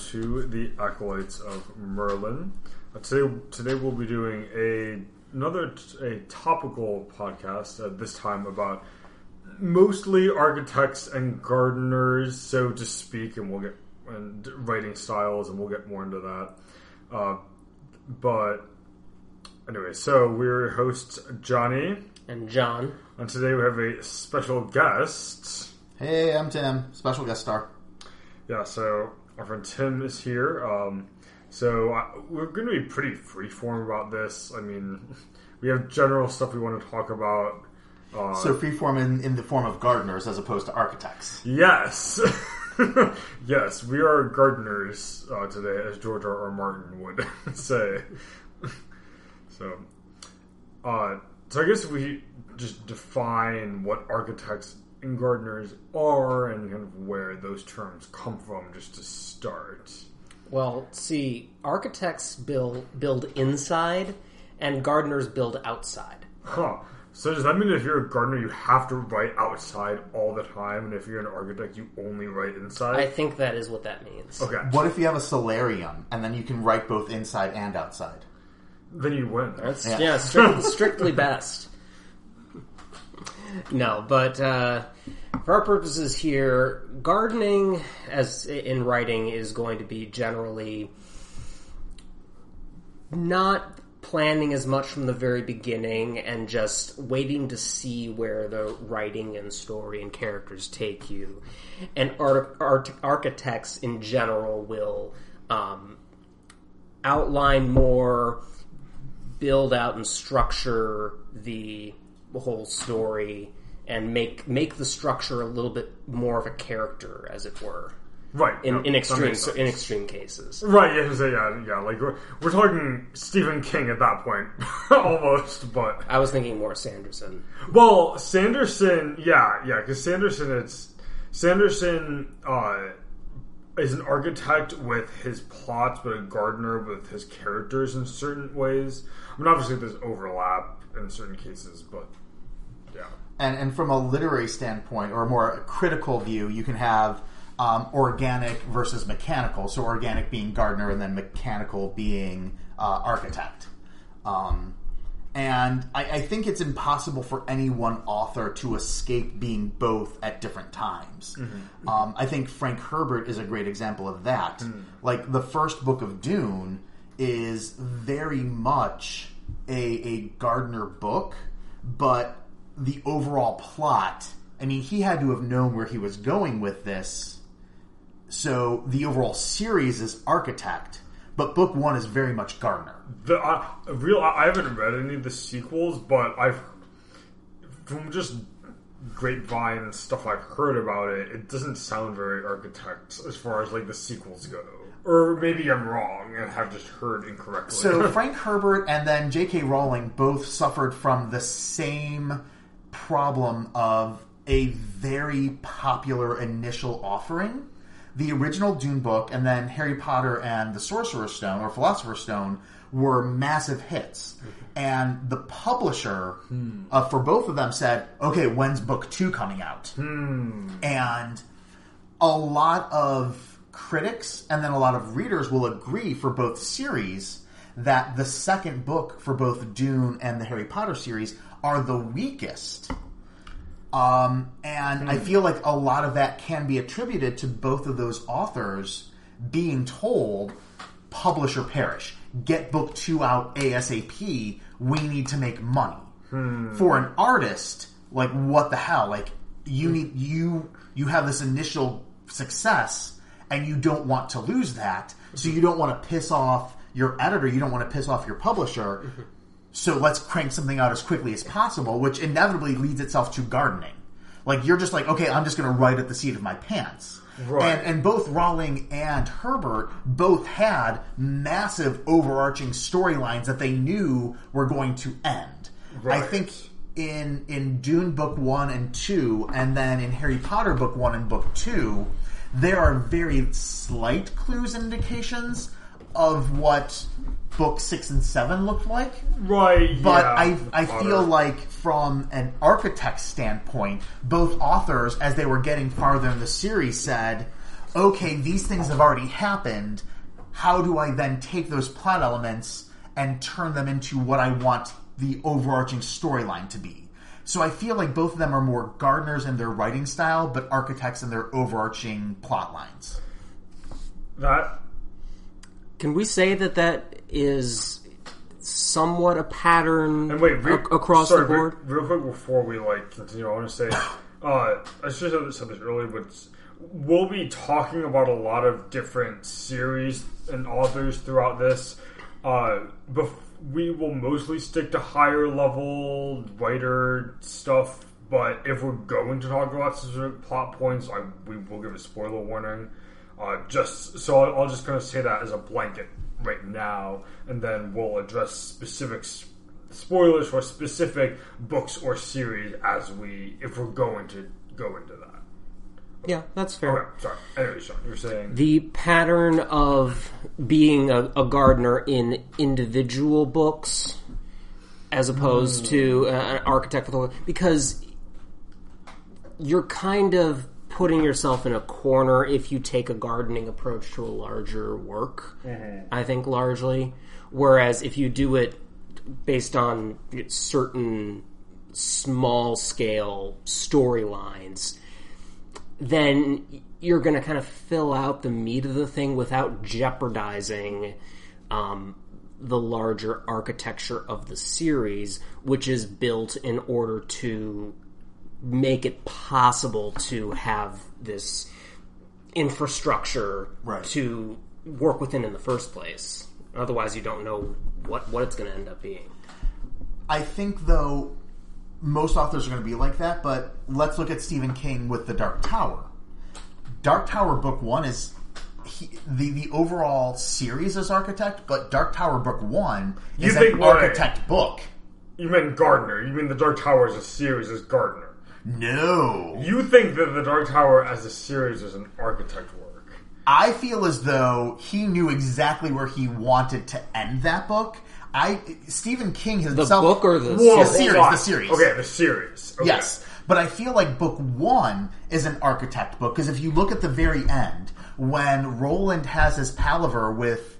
welcome to the Acolytes of Merlin. Uh, today, today we'll be doing a another a topical podcast. Uh, this time about mostly architects and gardeners, so to speak, and we'll get and writing styles, and we'll get more into that. Uh, but anyway, so we're your hosts Johnny, and John. and today we have a special guest. Hey, I'm Tim, special guest star. Yeah, so our friend Tim is here. Um, so uh, we're going to be pretty freeform about this. I mean, we have general stuff we want to talk about. Uh, So freeform in, in the form of gardeners as opposed to architects. yes, yes, we are gardeners uh, today, as George R. R. Martin would say. so, uh, so I guess we just define what architects and gardeners are and kind of where those terms come from, just to start. Well, see, architects build build inside, and gardeners build outside. Huh. So does that mean if you're a gardener, you have to write outside all the time, and if you're an architect, you only write inside? I think that is what that means. okay, What if you have a solarium and then you can write both inside and outside? then you win. That's Yeah. yeah, strictly, strictly best. No, but uh, for our purposes here, gardening as in writing is going to be generally not planning as much from the very beginning and just waiting to see where the writing and story and characters take you. And art, art, architects in general will um, outline more, build out and structure the whole story, and make make the structure a little bit more of a character, as it were. Right. In, no, in extreme sense. in extreme cases. Right, yeah, so yeah, yeah, like we're, we're talking Stephen King at that point, almost, but I was thinking more Sanderson. well, Sanderson, yeah, yeah, because Sanderson, it's Sanderson uh, is an architect with his plots, but a gardener with his characters in certain ways. I mean, obviously, there's overlap in certain cases, but yeah, And, and from a literary standpoint, or a more critical view, you can have um, organic versus mechanical. So organic being gardener, and then mechanical being uh, architect. Um, and I, I think it's impossible for any one author to escape being both at different times. Mm-hmm. Mm-hmm. Um, I think Frank Herbert is a great example of that. Mm-hmm. Like the first book of Dune is very much a, a Gardner book, but the overall plot. I mean, he had to have known where he was going with this. So the overall series is Architect, but book one is very much Gardner. the uh, real. I haven't read any of the sequels, but I've from just grapevine and stuff I've heard about it. It doesn't sound very architect as far as like the sequels go. Or maybe I'm wrong and have just heard incorrectly. So Frank Herbert and then J.K. Rowling both suffered from the same problem of a very popular initial offering. The original Dune book and then Harry Potter and the Sorcerer's Stone or Philosopher's Stone were massive hits. And the publisher uh, for both of them said, okay, when's book two coming out? And a lot of critics and then a lot of readers will agree for both series that the second book for both Dune and the Harry Potter series are the weakest. Um, and I mm-hmm. feel like a lot of that can be attributed to both of those authors being told, publish or perish. Get book two out ASAP. We need to make money. Hmm. For an artist, like what the hell? Like you hmm. need you you have this initial success and you don't want to lose that. So hmm. you don't want to piss off your editor, you don't want to piss off your publisher. Mm-hmm. So let's crank something out as quickly as possible, which inevitably leads itself to gardening. Like you're just like, okay, I'm just going to write at the seat of my pants. Right. And, and both Rowling and Herbert both had massive overarching storylines that they knew were going to end. I think in in Dune book one and two, and then in Harry Potter book one and book two, there are very slight clues and indications of what book six and seven looked like. right, But yeah, I, I Potter. feel like from an architect's standpoint, both authors, as they were getting farther in the series, said, okay, these things have already happened. How do I then take those plot elements and turn them into what I want the overarching storyline to be? So I feel like both of them are more gardeners in their writing style, but architects in their overarching plot lines. That Can we say that that is somewhat a pattern and wait re- ac- across sorry, the board? re- real quick before we like continue, I want to say uh, I should have said this earlier, but we'll be talking about a lot of different series and authors throughout this. Uh, bef- we will mostly stick to higher level writer stuff, but if we're going to talk about specific plot points, I, we will give a spoiler warning. Uh, just so I'll, I'll just kind of say that as a blanket right now, and then we'll address specific s- spoilers for specific books or series as we if we're going to go into that. Yeah, that's fair. Okay, sorry. Anyway, Sean, you were saying The pattern of being a, a gardener in individual books as opposed to uh, an architect for the because you're kind of putting yourself in a corner if you take a gardening approach to a larger work. I think largely, whereas if you do it based on certain small scale storylines, then you're going to kind of fill out the meat of the thing without jeopardizing um, the larger architecture of the series, which is built in order to make it possible to have this infrastructure Right. to work within in the first place. Otherwise, you don't know what, what it's going to end up being. I think though most authors are going to be like that, but let's look at Stephen King with The Dark Tower. Dark Tower book 1 is he, the the overall series is architect, but Dark Tower book 1 You is think an what? architect book. you mean Gardner. You mean the Dark Tower as a series is Gardner. No. You think that the Dark Tower as a series is an architect work? I feel as though he knew exactly where he wanted to end that book. I Stephen King himself The himself book or the Whoa, The series? series, hold on. the series. Okay, the series. Okay. Yes, but I feel like book one is an architect book because if you look at the very end, when Roland has his palaver with,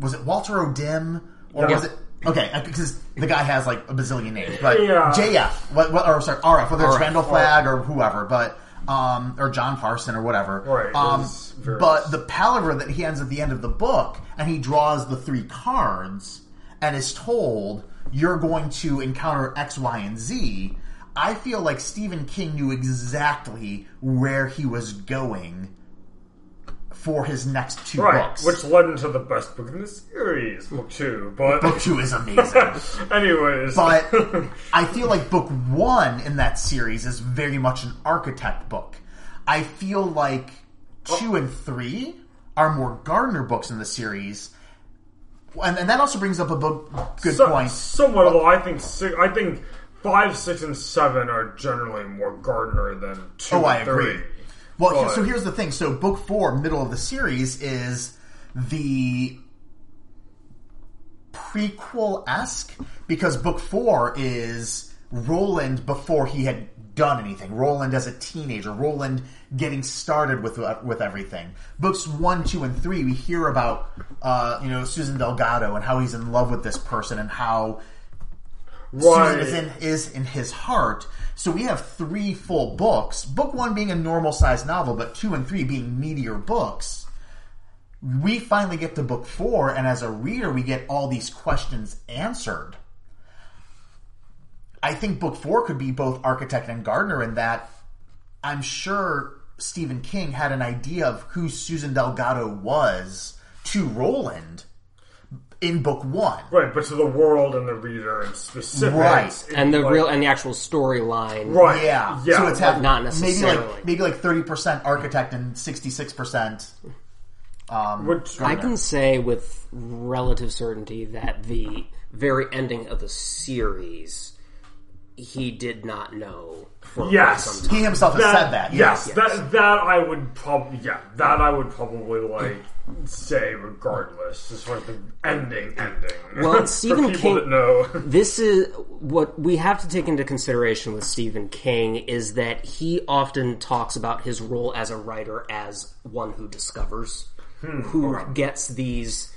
was it Walter O'Dim or Yeah. was it? Okay, because the guy has like a bazillion names, but Yeah. JF, what, what, or sorry, RF, whether it's RF. Randall Flagg or whoever, but um, or John Farson or whatever. Right, Um, but the palaver that he ends at the end of the book, and he draws the three cards, and is told you're going to encounter X, Y, and Z. I feel like Stephen King knew exactly where he was going for his next two Right, books. which led into the best book in the series, book two. But book two is amazing. anyways, But I feel like book one in that series is very much an architect book. I feel like oh. two and three are more Gardner books in the series. And, and that also brings up a book, good so, point. somewhat. Although I think I think five, six, and seven are generally more Gardner than two. Oh, I and agree. Well, But- so here's the thing. So book four, middle of the series, is the prequel esque because book four is Roland before he had done anything. Roland as a teenager. Roland getting started with with everything. Books one, two, and three, we hear about uh, you know Susan Delgado and how he's in love with this person and how Right. Susan is in is in his heart. So we have three full books. Book one being a normal sized novel, but two and three being meteor books. We finally get to book four, and as a reader, we get all these questions answered. I think book four could be both architect and gardener in that I'm sure Stephen King had an idea of who Susan Delgado was to Roland in book one. Right, but to the world and the reader and specifics, Right. and the like- real and the actual storyline. right, Yeah. yeah, So it's like- have Not maybe necessarily. like maybe like thirty percent architect and sixty six percent. Um, which I can say with relative certainty that the very ending of the series, he did not know for Yes. some time. he himself has that, said that. Yes, Yes. that that I would probably yeah that I would probably like say regardless as far as the ending ending. Well, Stephen King- know. this is what we have to take into consideration with Stephen King is that he often talks about his role as a writer as one who discovers, hmm, who gets these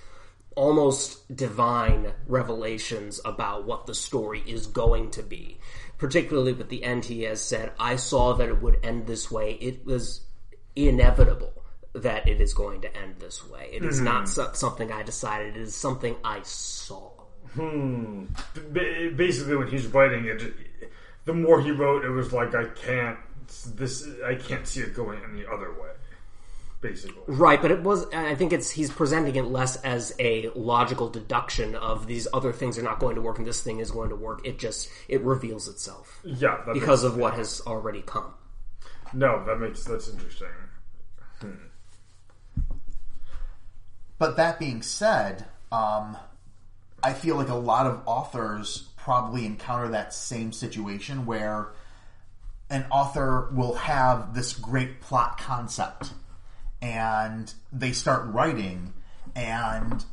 almost divine revelations about what the story is going to be. Particularly with the end, he has said, I saw that it would end this way. It was inevitable that it is going to end this way. It is not hmm. so- something I decided, it is something I saw. Hmm. Ba- Basically, when he's writing it, the more he wrote, it was like I can't this I can't see it going any other way. Basically, Right, but it was. I think it's he's presenting it less as a logical deduction of these other things are not going to work and this thing is going to work. It just it reveals itself yeah, that because of what has already come. no, that makes that's interesting. Hmm. But that being said, um, I feel like a lot of authors probably encounter that same situation where an author will have this great plot concept and they start writing and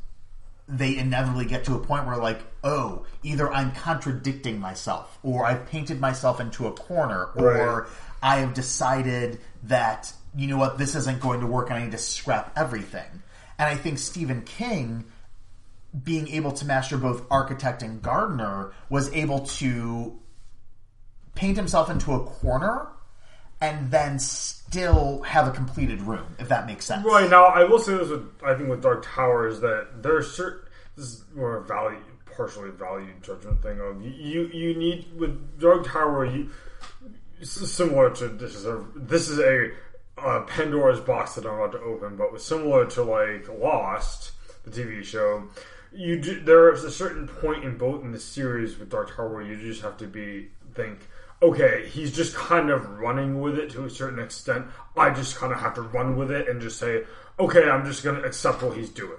they inevitably get to a point where like oh either i'm contradicting myself or i've painted myself into a corner or Right. i have decided that you know what this isn't going to work and i need to scrap everything and i think stephen king being able to master both architect and gardener was able to paint himself into a corner and then still have a completed room if that makes sense. Right now, I will say this with I think with Dark Tower is that there are certain this is more value partially value judgment thing of you, you need with Dark Tower you similar to this is a this is a uh, Pandora's box that I'm about to open, but was similar to like Lost, the TV show. You do, there is a certain point in both in the series with Dark Tower where you just have to be think. Okay, he's just kind of running with it to a certain extent. I just kind of have to run with it and just say, okay, I'm just going to accept what he's doing.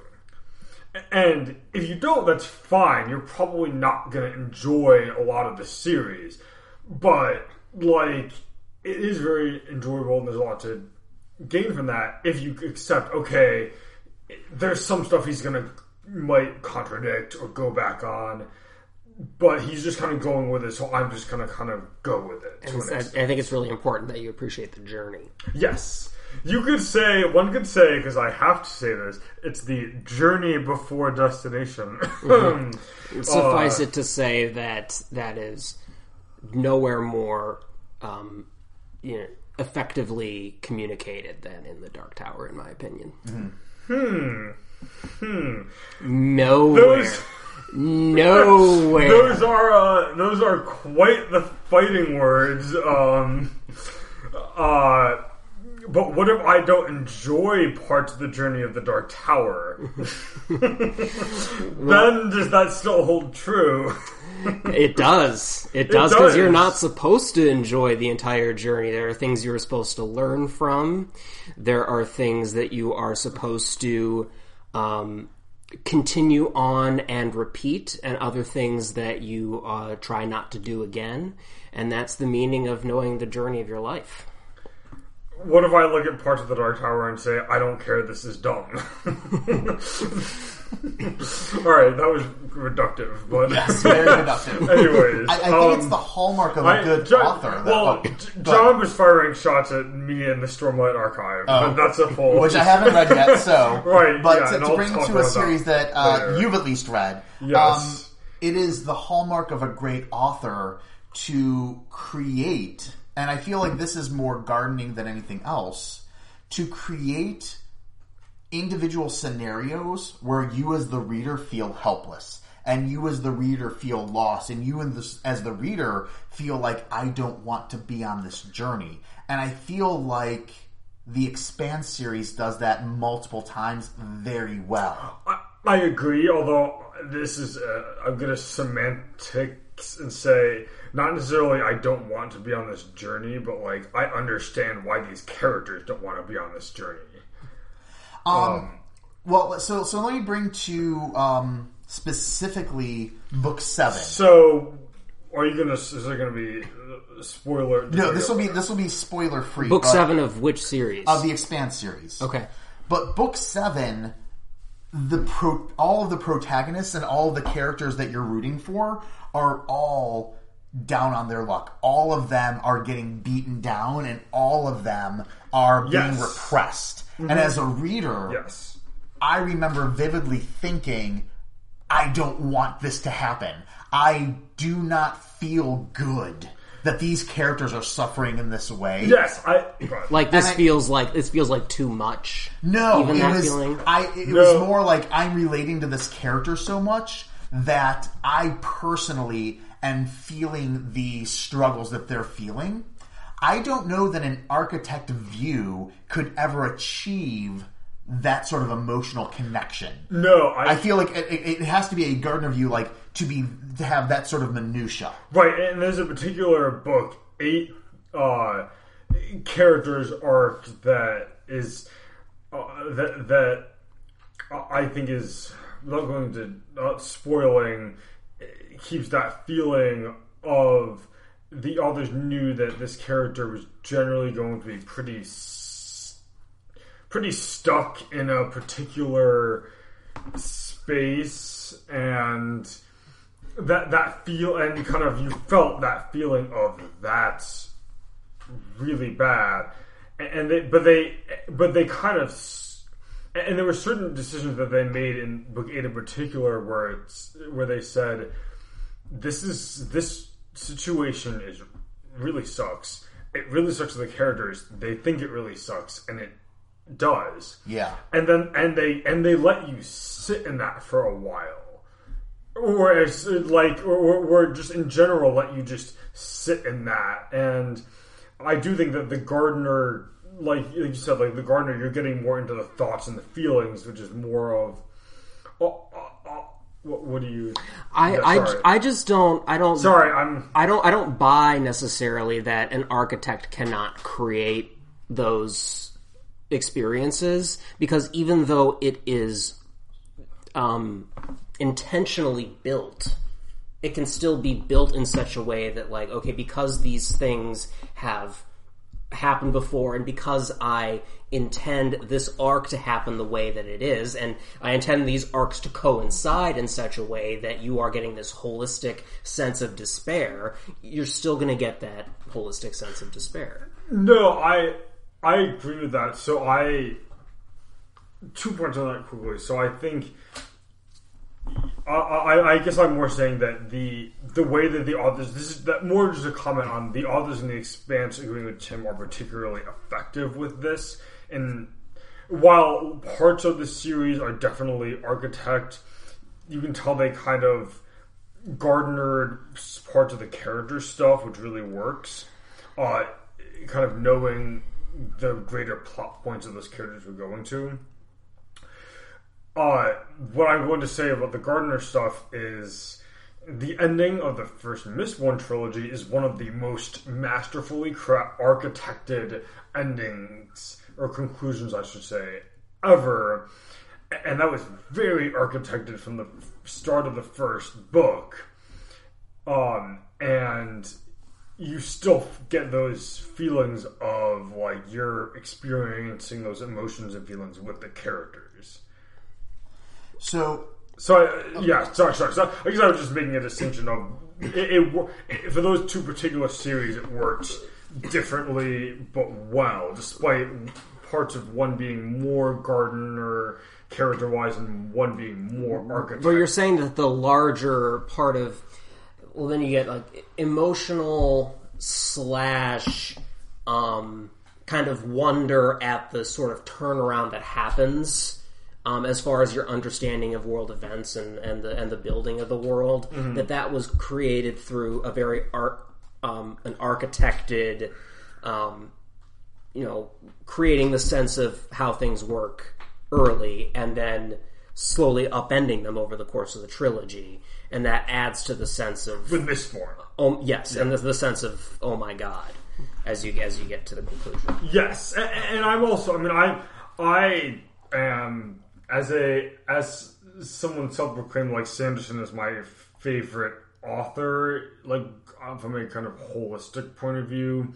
And if you don't, that's fine. You're probably not going to enjoy a lot of the series. But, like, it is very enjoyable and there's a lot to gain from that if you accept, okay, there's some stuff he's going to might contradict or go back on. But he's just kind of going with it, so I'm just gonna kind of go with it. to I. I think it's really important that you appreciate the journey. Yes. You could say, one could say, because I have to say this, it's the journey before destination. Suffice Uh, it to say that that is nowhere more um, you know, effectively communicated than in the Dark Tower, in my opinion. Hmm. Hmm. Nowhere. Those, Nowhere. those are uh, those are quite the fighting words. Um, uh, but what if I don't enjoy parts of the journey of the Dark Tower? then does that still hold true? It does. It does because you're not supposed to enjoy the entire journey. There are things you're supposed to learn from. There are things that you are supposed to um, continue on and repeat, and other things that you uh, try not to do again. And that's the meaning of knowing the journey of your life. What if I look at parts of the Dark Tower and say, I don't care, this is dumb? Alright, that was reductive, but. Yes, very reductive. Anyways. I, I think um, it's the hallmark of a I- good John, author. That, Well, oh, John was firing shots at me in the Stormlight Archive, but that's a whole. which I haven't read yet. So, Right, But yeah, to, to bring to a series that that uh, you've at least read, Yes. um, it is the hallmark of a great author to create, and I feel like this is more gardening than anything else, to create individual scenarios where you as the reader feel helpless and you as the reader feel lost and you and as the reader feel like I don't want to be on this journey. And I feel like the Expanse series does that multiple times very well. I, I agree, although this is, uh, I'm going to semantics and say, not necessarily I don't want to be on this journey, but like, I understand why these characters don't want to be on this journey. Well, so so let me bring to um, specifically book seven. So, are you going to, is there going to be uh, spoiler? No, this will be this will be spoiler free. Book seven of which series? of the Expanse series. okay. But book seven, the pro, all of the protagonists and all of the characters that you're rooting for are all down on their luck. All of them are getting beaten down, and all of them are being Yes. Repressed. And mm-hmm. as a reader, Yes. I remember vividly thinking, I don't want this to happen. I do not feel good that these characters are suffering in this way. Yes, I. Like this And I- feels like this feels like too much. No, Even it that was feeling? I it No. was more like I'm relating to this character so much that I personally am feeling the struggles that they're feeling. I don't know that an architect view could ever achieve that sort of emotional connection. No, I, I feel like it, it has to be a Gardner view, like to be to have that sort of minutia. Right, and there's a particular book, eight uh, characters arc that is uh, that that I think is not going to not spoiling keeps that feeling of the authors knew that this character was generally going to be pretty pretty stuck in a particular space and that that feel and kind of you felt that feeling of that's really bad. And, they but they but they kind of and there were certain decisions that they made in book eight in particular where it's where they said this is this situation is really sucks. It really sucks to the characters. They think it really sucks and it does. Yeah. and then and they and they let you sit in that for a while. Or like or, or, or just in general let you just sit in that. And i do think that the gardener like, like you said like the gardener you're getting more into the thoughts and the feelings which is more of oh, oh, oh, what, what do you I, Yeah, I. I just don't I don't sorry i'm I don't I don't buy necessarily that an architect cannot create those experiences because even though it is um, intentionally built, it can still be built in such a way that like okay because these things have happened before and because I intend this arc to happen the way that it is and I intend these arcs to coincide in such a way that you are getting this holistic sense of despair you're still going to get that holistic sense of despair No, I I agree with that. So I two points on that quickly. So I think I, I, I guess I'm more saying that the the way that the authors this is that more just a comment on the authors in the Expanse agreeing with Tim are particularly effective with this. And while parts of the series are definitely architect, you can tell they kind of garnered parts of the character stuff, which really works. Uh, kind of knowing the greater plot points of those characters we're going to. Uh, what I'm going to say about the Gardner stuff is the ending of the first Mistborn trilogy is one of the most masterfully cra- architected endings or conclusions, I should say, ever. And that was very architected from the start of the first book. Um, and you still get those feelings of like you're experiencing those emotions and feelings with the characters. So So I, yeah, sorry, sorry. So I guess I was just making a distinction of it, it, it. For those two particular series, it worked differently but well, despite parts of one being more Gardner character wise and one being more archetype. but you're saying that the larger part of well then you get like emotional slash um, kind of wonder at the sort of turnaround that happens um, as far as your understanding of world events and, and the and the building of the world that that was created through a very art um, an architected um, you know creating the sense of how things work early and then slowly upending them over the course of the trilogy and that adds to the sense of with Mistborn. oh yes and the, the sense of oh my god as you as you get to the conclusion Yes, a- a- and I'm also. I mean, I I am as a as someone self-proclaimed like Sanderson is my favorite author, like uh, from a kind of holistic point of view.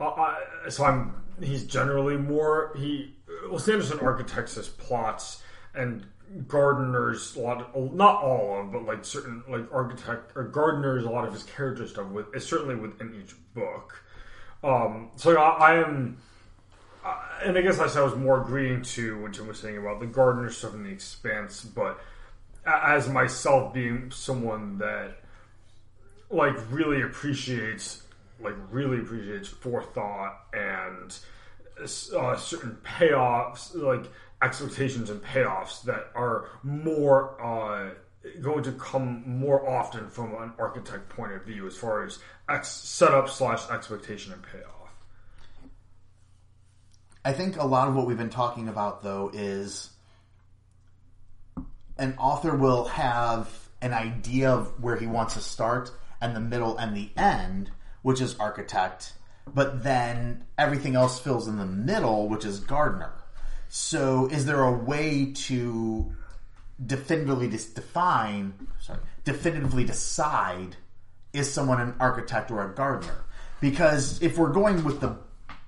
Uh, I, so I'm he's generally more he well, Sanderson architects his plots and gardeners a lot, not all of, but like certain like architect or gardeners a lot of his character stuff with is certainly within each book. Um, so I, I am, uh, and I guess I was more agreeing to what Jim was saying about the Gardner stuff in the Expanse, but as myself being someone that like really appreciates like really appreciates forethought and uh, certain payoffs like expectations and payoffs that are more uh, going to come more often from an architect point of view as far as ex- setup slash expectation and payoff. I think a lot of what we've been talking about, though, is an author will have an idea of where he wants to start and the middle and the end, which is architect, but then everything else fills in the middle, which is gardener. So, is there a way to definitively define, sorry, definitively decide is someone an architect or a gardener? Because if we're going with the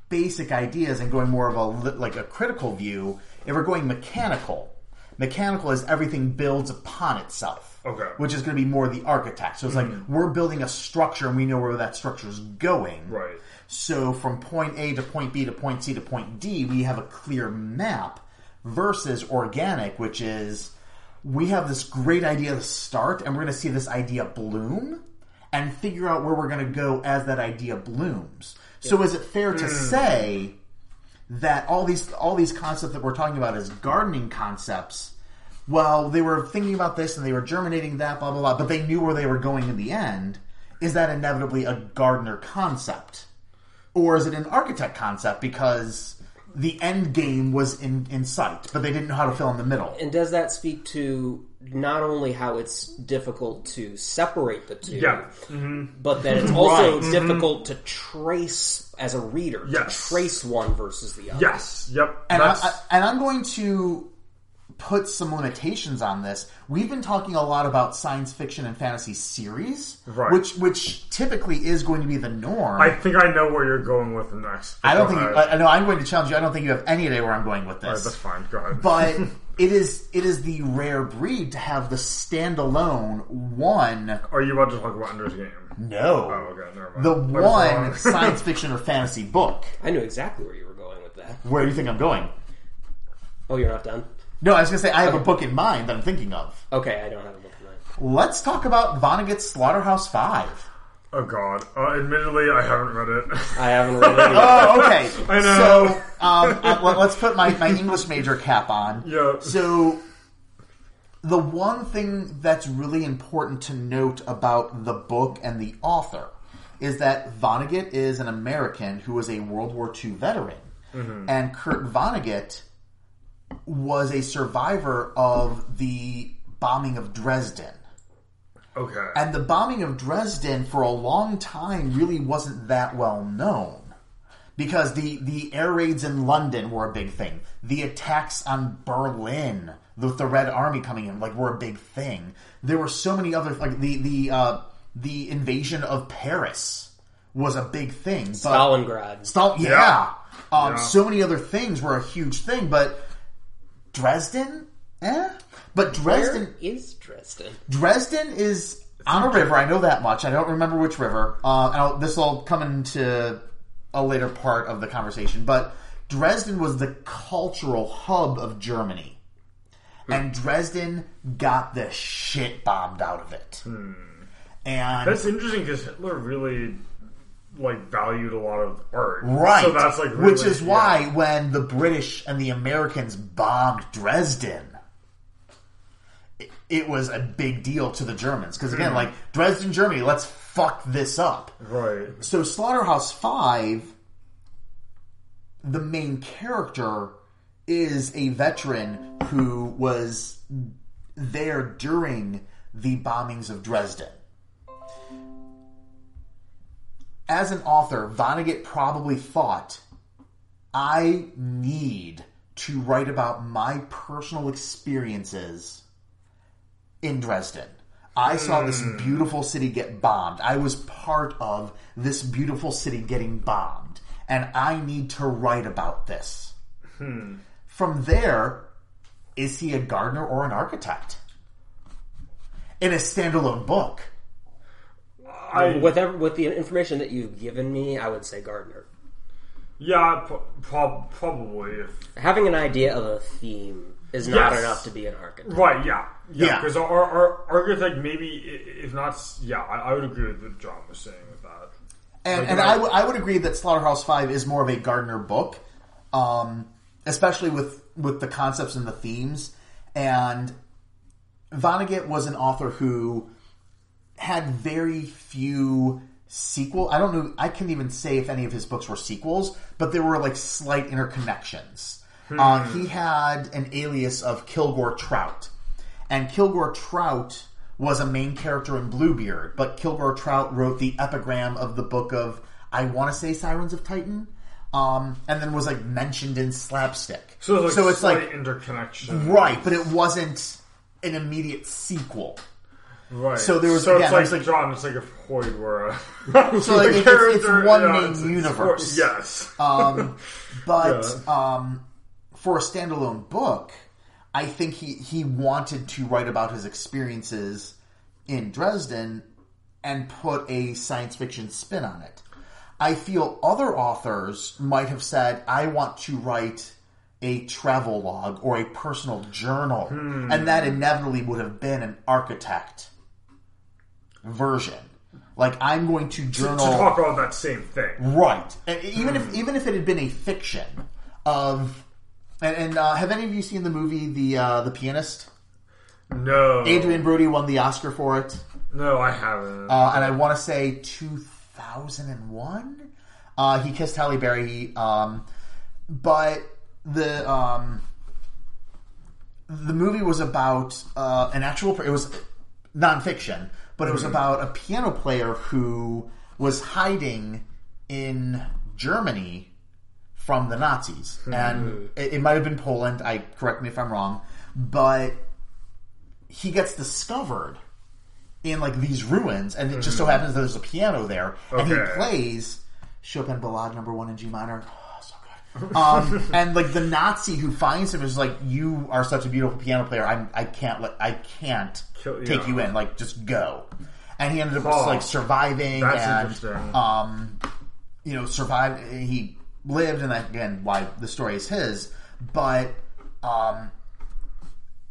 basic ideas and going more of a like a critical view, if we're going mechanical, mechanical is everything builds upon itself. Okay. Which is going to be more the architect. So it's like mm-hmm. we're building a structure and we know where that structure is going. right So from point A to point B to point C to point D, we have a clear map versus organic, which is we have this great idea to start and we're going to see this idea bloom and figure out where we're going to go as that idea blooms. So is it fair to mm. say that all these all these concepts that we're talking about as gardening concepts well, they were thinking about this and they were germinating that, blah, blah, blah, but they knew where they were going in the end. Is that inevitably a gardener concept? Or is it an architect concept because the end game was in, in sight, but they didn't know how to fill in the middle? And does that speak to not only how it's difficult to separate the two, yeah mm-hmm. but that it's also Right. Mm-hmm. difficult to trace as a reader, Yes. to trace one versus the other. yes yep And, I, I, and I'm going to put some limitations on this. We've been talking a lot about science fiction and fantasy series, Right. which which typically is going to be the norm. I think I know where you're going with next I don't think. You. I, I know. I'm going to challenge you. I don't think you have any idea where I'm going with All right, this. that's fine go ahead but it is it is the rare breed to have the standalone one. are you about to talk about Ender's Game No, oh okay never mind the one science fiction or fantasy book. I knew exactly where you were going with that. Where do you think I'm going? Oh, you're not done? No, I was going to say I have a book in mind that I'm thinking of. Okay, I don't have a book in mind. Let's talk about Vonnegut's Slaughterhouse Five. oh god uh, admittedly I haven't read it I haven't read it. either. Oh, okay. I know. So um, uh, let- let's put my, my English major cap on. Yeah. So the one thing that's really important to note about the book and the author is that Vonnegut is an American who was a World War II veteran, and Kurt Vonnegut was a survivor of the bombing of Dresden. okay And the bombing of Dresden for a long time really wasn't that well known. Because the, the air raids in London were a big thing. The attacks on Berlin with the Red Army coming in, like, were a big thing. There were so many other, like, the, the, uh, the invasion of Paris was a big thing. But, Stalingrad. Stal- yeah. Yeah. Um, Yeah. So many other things were a huge thing, but Dresden? Eh? But Dresden, Where is Dresden? Dresden is on a river. I know that much. I don't remember which river. Uh, this will come into a later part of the conversation. But Dresden was the cultural hub of Germany, and Dresden got the shit bombed out of it. And That's interesting because Hitler really like valued a lot of art, Right. So that's like which really- is why when the British and the Americans bombed Dresden, it, it was a big deal to the Germans because again, hmm. like Dresden, Germany, let's fuck this up. right. So Slaughterhouse Five, the main character is a veteran who was there during the bombings of Dresden. As an author, Vonnegut probably thought, I need to write about my personal experiences in Dresden. I saw this hmm. beautiful city get bombed. I was part of this beautiful city getting bombed. And I need to write about this. Hmm. From there, is he a gardener or an architect? In a standalone book. I with ev- with the information that you've given me, I would say Gardner. yeah, pro- prob- probably. Having an idea of a theme is not Yes. enough to be an architect. right? Yeah, yeah. Yeah. Because our, our architect maybe if not. Yeah, I, I would agree with what John was saying with that. And, Like, and I- I, w- I would agree that Slaughterhouse Five is more of a Gardner book, um, especially with with the concepts and the themes. And Vonnegut was an author who had very few sequel. I don't know. I can't even say if any of his books were sequels, but there were like slight interconnections. Uh, he had an alias of Kilgore Trout, and Kilgore Trout was a main character in Bluebeard. But Kilgore Trout wrote the epigram of the book of I want to say Sirens of Titan, um, and then was like mentioned in Slapstick. So, it's like it's slight like interconnection, right, but it wasn't an immediate sequel. Right. So there was- So it's like like- John. It's like if Hoid were a So, like, a it's- it's one yeah, main it's- it's universe. Hoid- yes. Um, but um, for a standalone book, I think he, he wanted to write about his experiences in Dresden and put a science fiction spin on it. I feel other authors might have said, I want to write a travel log or a personal journal. And that inevitably would have been an architect version. Like, I'm going to journal to journal. talk about that same thing. Right. And even if even if it had been a fiction of, and, and uh, have any of you seen the movie the uh, the Pianist? No, Adrien Brody won the Oscar for it, No, I haven't. uh, and I want to say two thousand and one. Uh, he kissed Halle Berry, um, but the um, the movie was about uh, an actual. It was nonfiction, but it was mm-hmm. about a piano player who was hiding in Germany from the Nazis, mm-hmm. and it, it might have been Poland. I correct me if I'm wrong, but he gets discovered in like these ruins, and it just so mm-hmm. happens that there's a piano there, and he Okay. plays Chopin Ballade Number One in G minor. Um, and like the Nazi who finds him is like, "You are such a beautiful piano player. I'm, I can't let, I can't Kill- take yeah. you in. Like, just go." And he ended up Oh, just like surviving that's and um, you know, survived. He lived, and that, again, why the story is his. But um,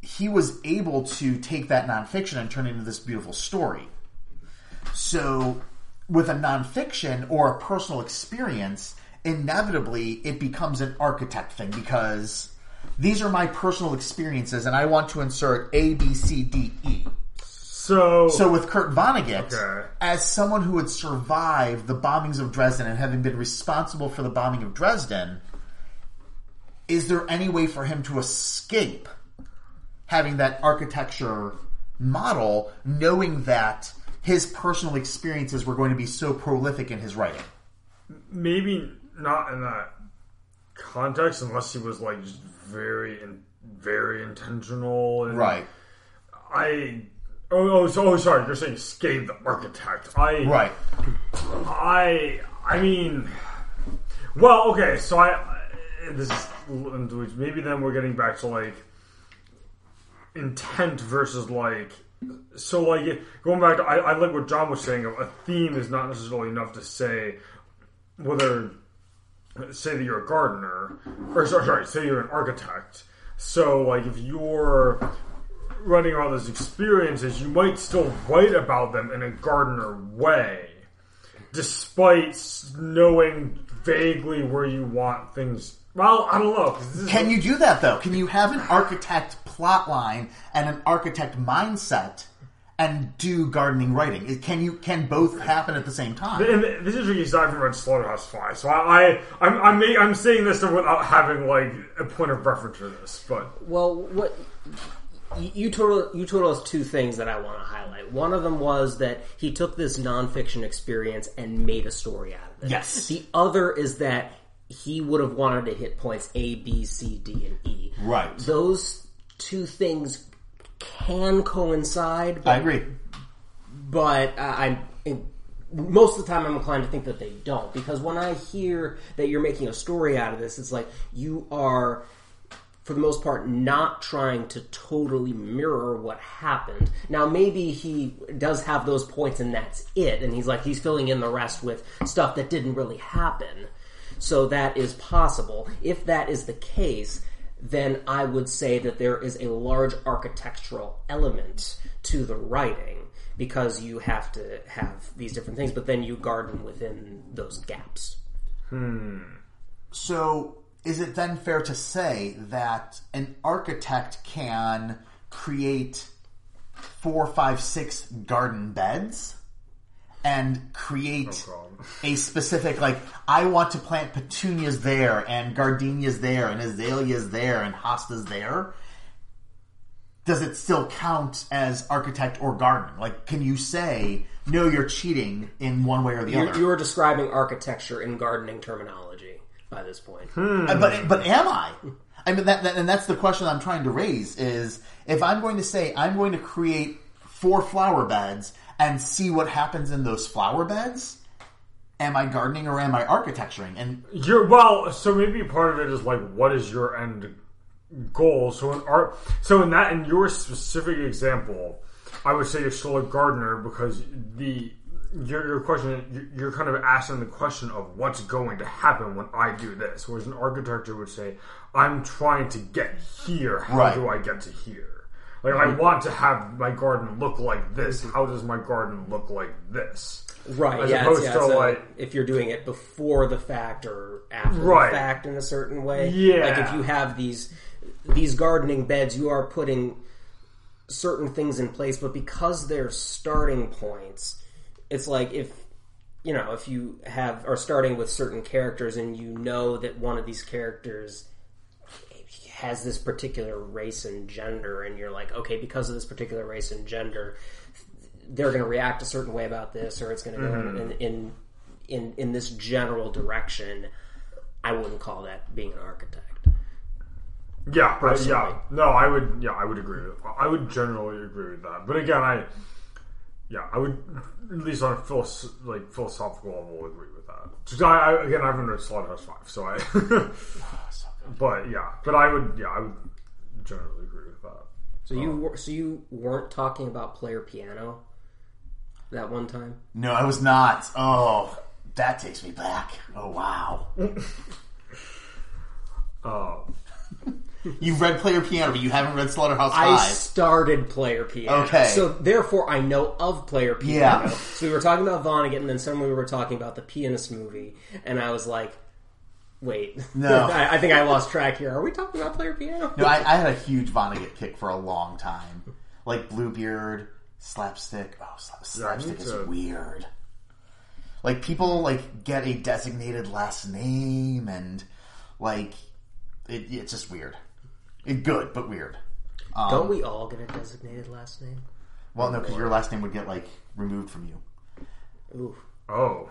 he was able to take that nonfiction and turn it into this beautiful story. So, with a nonfiction or a personal experience, inevitably it becomes an architect thing because these are my personal experiences, and I want to insert A, B, C, D, E. so, So with Kurt Vonnegut, Okay. as someone who had survived the bombings of Dresden and having been responsible for the bombing of Dresden, is there any way for him to escape having that architecture model, knowing that his personal experiences were going to be so prolific in his writing? maybe not in that context, unless he was like just very, in, very intentional. And Right. I. Oh, oh, so, oh, sorry. You're saying escape the architect. I. Right. I I mean, well, okay. So I this is maybe then we're getting back to like intent versus like so like going back to I, I like what John was saying. A theme is not necessarily enough to say whether say that you're a gardener or sorry, sorry say you're an architect. So like if you're running all those experiences, you might still write about them in a gardener way despite knowing vaguely where you want things. Well, I don't know. Can you do that though? Can you have an architect plot line and an architect mindset and do gardening writing? It- Can you can both happen at the same time? And this is really aside from read Slaughterhouse Five, so I, I I'm I'm, I'm saying this without having like a point of reference for this, but Well, what you you told you told us two things that I want to highlight. One of them was that he took this nonfiction experience and made a story out of it. Yes. The other is that he would have wanted to hit points A, B, C, D, and E. Right. Those two things can coincide. But I agree. but uh, I'm in, most of the time I'm inclined to think that they don't because when I hear that you're making a story out of this, it's like you are for the most part, not trying to totally mirror what happened. Now, maybe he does have those points and that's it, and he's like, he's filling in the rest with stuff that didn't really happen. So that is possible. If that is the case, then I would say that there is a large architectural element to the writing because you have to have these different things, but then you garden within those gaps. Hmm. So, is it then fair to say that an architect can create four, five, six garden beds and create Oh, a specific, like, I want to plant petunias there and gardenias there and azaleas there and hostas there? Does it still count as architect or garden? Like, can you say, no, you're cheating in one way or the You're, other? you are describing architecture in gardening terminology by this point. Uh, but but am I? I mean that, that and that's the question I'm trying to raise is if I'm going to say I'm going to create four flower beds and see what happens in those flower beds, am I gardening or am I architecturing? And You're well, so maybe part of it is like, what is your end goal? So in art, so in that, in your specific example, I would say you're still a gardener because the your, your question, you- you're kind of asking the question of what's going to happen when I do this. Whereas an architecture would say, I'm trying to get here. How Right. do I get to here? Like I want to have my garden look like this. Mm-hmm. How does my garden look like this? Right, As yeah, opposed yeah. to, so like- if you're doing it before the fact or after Right. the fact in a certain way. Yeah. Like if you have these these gardening beds, you are putting certain things in place, but because they're starting points, it's like if you know, if you have are starting with certain characters and you know that one of these characters has this particular race and gender and you're like okay because of this particular race and gender they're going to react a certain way about this or it's going to go mm-hmm. in, in in in this general direction i wouldn't call that being an architect Yeah, I, Personally. yeah. No, I would. Yeah, I would agree. With, I would generally agree with that. But again, I, yeah, I would at least on a philos- like philosophical level agree with that. Just, I, I again, I haven't read Slaughterhouse Five, so I. but yeah, but I would. Yeah, I would generally agree with that. so you were- so you weren't talking about player piano that one time no, I was not. Oh, that takes me back. Oh wow. Um, You've read Player Piano, but you haven't read Slaughterhouse I started player piano. Okay. So therefore I know of player piano. Yeah. So we were talking about Vonnegut and then suddenly we were talking about the pianist movie and I was like, wait. No. I, I think I lost track here. Are we talking about player piano? No, I, I had a huge Vonnegut kick for a long time. Like Bluebeard, Slapstick. Oh, slap, Slapstick need is to- weird. Like people like get a designated last name and like it, it's just weird. It good but weird. Um, Don't we all get a designated last name? Well, no, because your last name would get like removed from you. Ooh. Oh,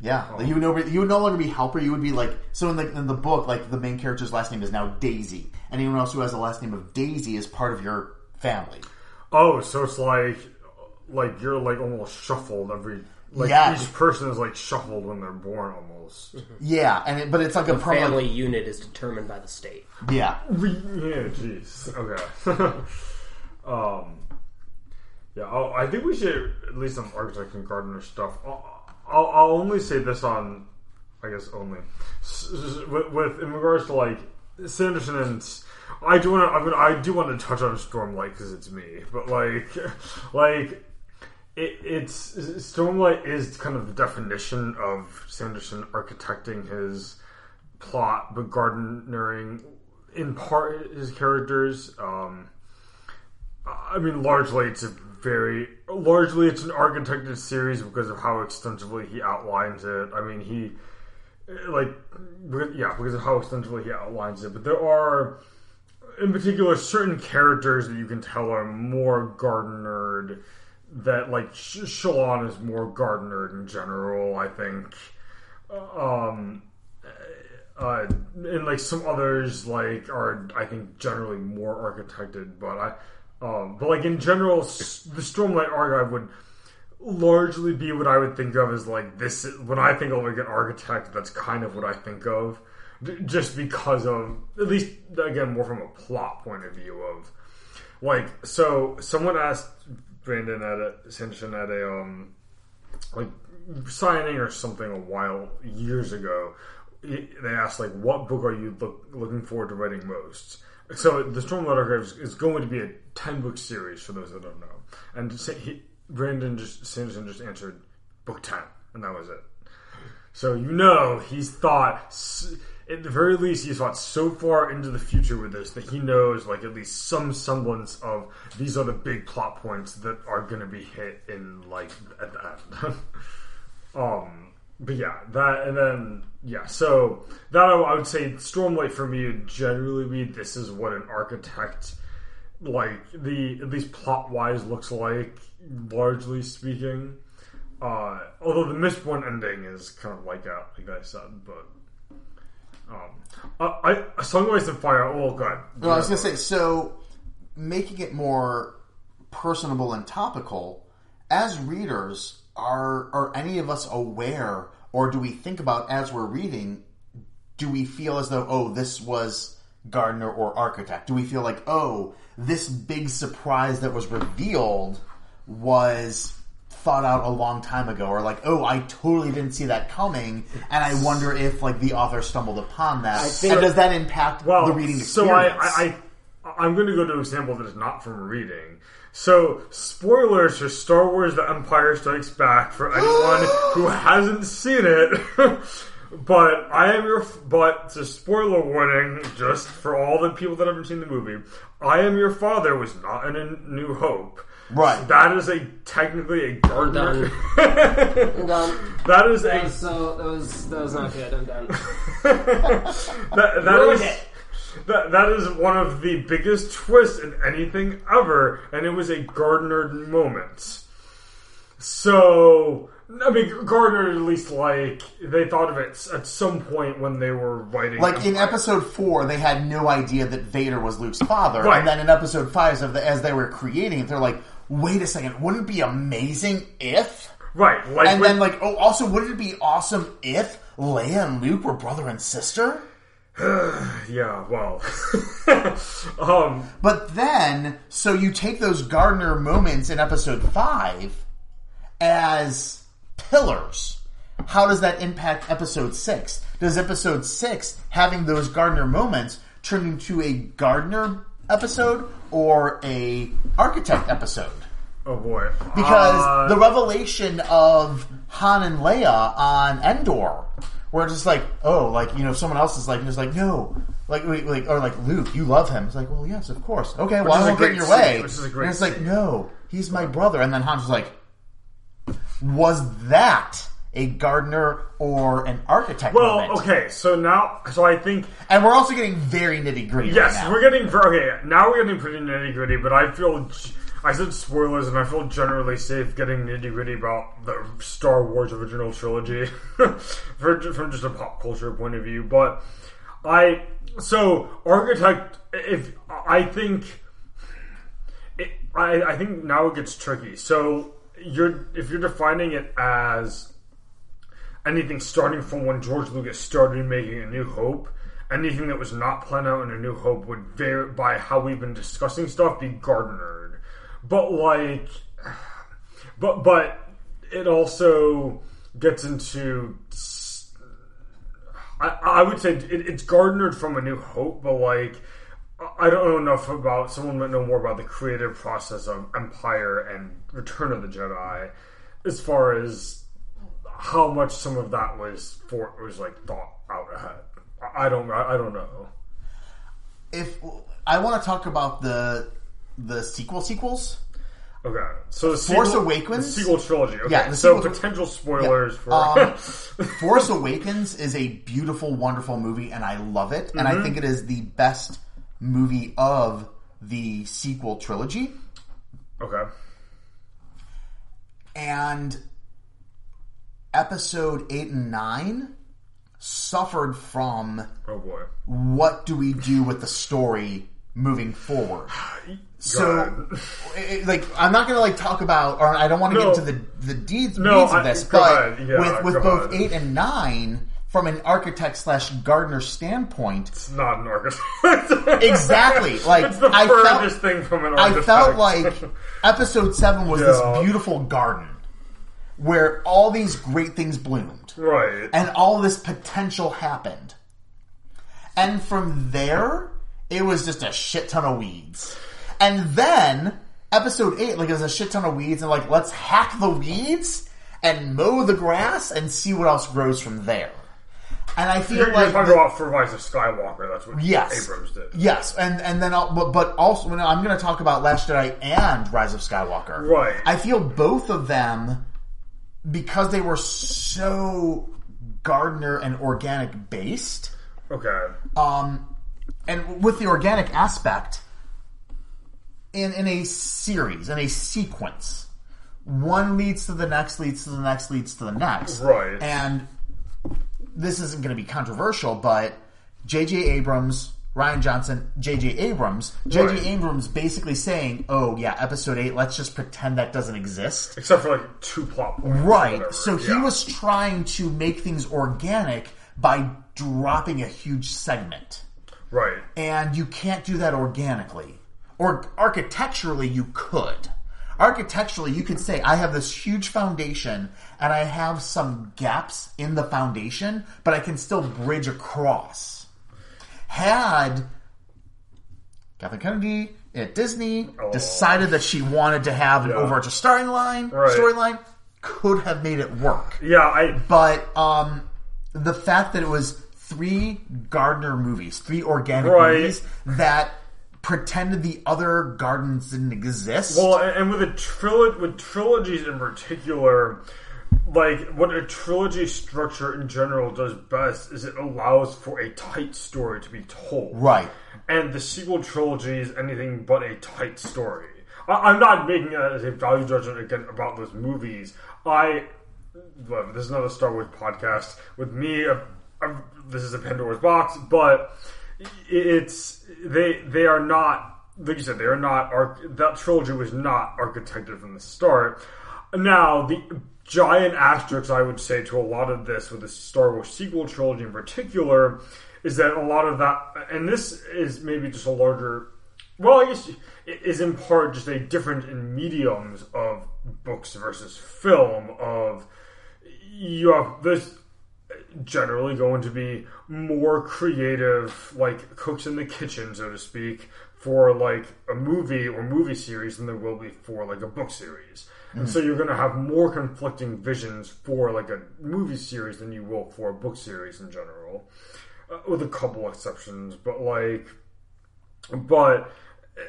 Yeah, like, you would no you would no longer be helper. You would be like so in the in the book, like the main character's last name is now Daisy. Anyone else who has the last name of Daisy is part of your family. oh, so it's like, like you're like almost shuffled every. Like Yeah. each person is like shuffled when they're born, almost. Yeah, and it, but it's like a The promo- family unit is determined by the state. Yeah, Yeah, jeez. Okay. um, yeah, I'll, I think we should at least on architect and gardener stuff. I'll, I'll, I'll only say this on, I guess only with, with in regards to like Sanderson and. I do want to. I'm gonna. I do want to touch on Stormlight because it's me, but like, like it, it's Stormlight is kind of the definition of Sanderson architecting his plot, but gardenering in part his characters. Um, I mean, largely a very largely it's an architected series because of how extensively he outlines it. I mean, he like yeah because of how extensively he outlines it. But there are in particular certain characters that you can tell are more gardenered. That like Shallan is more gardenered in general. I think. Um, uh, and like some others like are I think generally more architected, but I um, but like in general, the Stormlight Archive would largely be what I would think of as like this. When I think of like an architect, that's kind of what I think of. Just because of at least again more from a plot point of view of like so someone asked Brandon at a Sanderson at a um like signing or something a while years ago. They asked like, "What book are you look, looking forward to writing most?" So the Stormlight Archives is going to be a ten book series for those that don't know. And he, Brandon just Sanderson just answered book ten, and that was it. So you know he's thought, at the very least, he's thought so far into the future with this that he knows like at least some semblance of these are the big plot points that are going to be hit in like at the end. um, but yeah, that and then yeah, so that I, I would say Stormlight for me would generally be this is what an architect like the at least plot wise looks like, largely speaking. Uh, although the Mistborn ending is kind of like that, like I said, but um, I, I Song of Ice and Fire. Oh god, No, I was gonna say so. Making it more personable and topical, as readers, are are any of us aware, or do we think about as we're reading? Do we feel as though, oh, this was gardener or architect? Do we feel like, oh, this big surprise that was revealed was thought out a long time ago, or like, oh, I totally didn't see that coming, and I wonder if like the author stumbled upon that, think- and does that impact well, the reading so experience? I, I, I I'm going to go to an example that is not from reading. So, spoilers for Star Wars: The Empire Strikes Back for anyone who hasn't seen it. but I am your. But it's a spoiler warning, just for all the people that haven't seen the movie. I am your father was not in A New Hope. Right. That is a technically a gardener. I'm done. that is That a was so that was that was not good. I'm done. that, that Ruined is it. That, that is one of the biggest twists in anything ever, and it was a gardener moment. So, I mean, gardener at least like they thought of it at some point when they were writing. Like in episode four, they had no idea that Vader was Luke's father, Right. and then in episode five, as they were creating it, they're like, "Wait a second, wouldn't it be amazing if?" right? Like, And with- then like, "Oh, also, wouldn't it be awesome if Leia and Luke were brother and sister?" yeah, well, um, But then, so you take those gardener moments in episode five as pillars. How does that impact episode six? Does episode six, having those gardener moments, turn into a gardener episode or a architect episode? oh boy, Because Uh, the revelation of Han and Leia on Endor, where it's just like, oh, like you know, someone else is like, and it's like, no, like, wait, like, or like Luke, you love him. It's like, well, yes, of course. Okay, well, is I won't get in your scene, way. which is a great and it's like, scene. no, he's my brother. And then Han's just like, was that a gardener or an architect well, moment? okay, so now, so I think And we're also getting very nitty gritty. Yes, right we're getting okay. Now we're getting pretty nitty gritty, but I feel I said spoilers, and I feel generally safe getting nitty gritty about the Star Wars original trilogy from just a pop culture point of view. But I so architect, if I think. I, I think now it gets tricky. So you're if you're defining it as anything starting from when George Lucas started making A New Hope, anything that was not planned out in A New Hope would vary by how we've been discussing stuff be gardened. But like, but but it also gets into. I, I would say it, it's gardened from A New Hope, but like. I don't know enough about. Someone might know more about the creative process of Empire and Return of the Jedi, as far as how much some of that was for was like thought out ahead. I don't. I don't know. If I want to talk about the the sequel sequels, Okay, so the Force sequel, Awakens? the sequel trilogy. Okay, Yeah, so sequel- potential spoilers for. Um, Force Awakens is a beautiful, wonderful movie, and I love it. And Mm-hmm. I think it is the best movie of the sequel trilogy. okay, And episode 8 and 9 suffered from oh boy. what do we do with the story moving forward. So, it- like, I'm not going to like talk about, or I don't want to No. get into the the deeds, No, of this, go but. Yeah, with with both eight and nine, from an architect slash gardener standpoint, It's not an architect. exactly. Like it's the I furthest felt, thing from an architect. I felt like episode seven was Yeah. this beautiful garden where all these great things bloomed right. and all this potential happened. And from there, it was just a shit ton of weeds. And then episode eight, like, it was a shit ton of weeds, and like, let's hack the weeds and mow the grass and see what else grows from there. And I feel You're, you're like talking the- about for Rise of Skywalker. That's what Yes. Abrams did. Yes, and and then I'll, but but also when I'm going to talk about Last Jedi and Rise of Skywalker. Right. I feel both of them because they were so gardener and organic based. Okay. Um, and with the organic aspect in in a series in a sequence, one leads to the next, leads to the next, leads to the next. Right. And this isn't going to be controversial, but J.J. Abrams, Rian Johnson, J.J. Abrams, J.J. Right. Abrams basically saying, "Oh yeah, episode eight, let's just pretend that doesn't exist." Except for like two plot points. Right. So he Yeah. was trying to make things organic by dropping a huge segment. Right. And you can't do that organically. Or architecturally, you could. Architecturally, you could say, I have this huge foundation and I have some gaps in the foundation, but I can still bridge across. Had Kathleen Kennedy at Disney decided that she wanted to have an Oh. Yeah. overarching starting line, Right. storyline, could have made it work Yeah. I. but um, the fact that it was three gardener movies, three organic Right. movies that pretended the other gardens didn't exist. Well, and with a trilo- with trilogies in particular, like what a trilogy structure in general does best is it allows for a tight story to be told. right. And the sequel trilogy is anything but a tight story. I, I'm not making as a value judgment again about those movies. I this is not a Star Wars podcast with me. Uh, uh, this is a Pandora's box, but it's they they are not like you said they are not that trilogy was not architected from the start. Now the giant asterisk I would say to a lot of this with the Star Wars sequel trilogy in particular is that a lot of that and this is maybe just a larger well, I guess it is in part just a difference in mediums of books versus film. Of you have this generally going to be more creative, like cooks in the kitchen, so to speak, for like a movie or movie series than there will be for like a book series. And so you're going to have more conflicting visions for like a movie series than you will for a book series in general, uh, with a couple exceptions. But like, but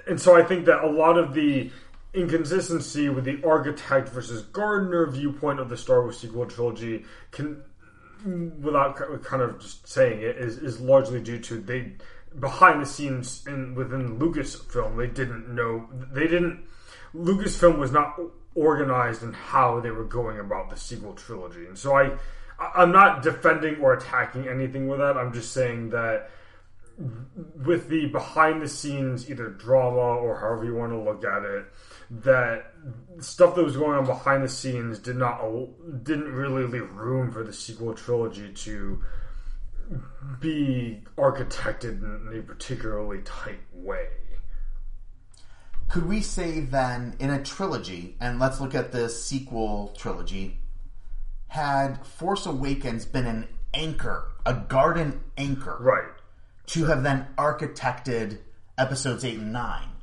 and so I think that a lot of the inconsistency with the architect versus gardener viewpoint of the Star Wars sequel trilogy can, without kind of just saying it, is is largely due to they behind the scenes in within Lucasfilm they didn't know they didn't Lucasfilm was not organized in how they were going about the sequel trilogy, and so I I'm not defending or attacking anything with that. I'm just saying that with the behind the scenes either drama or however you want to look at it that stuff that was going on behind the scenes did not didn't really leave room for the sequel trilogy to be architected in a particularly tight way Could we say then, in a trilogy, and let's look at the sequel trilogy, had Force Awakens been an anchor, a garden anchor, right to have then architected episodes 8 and 9.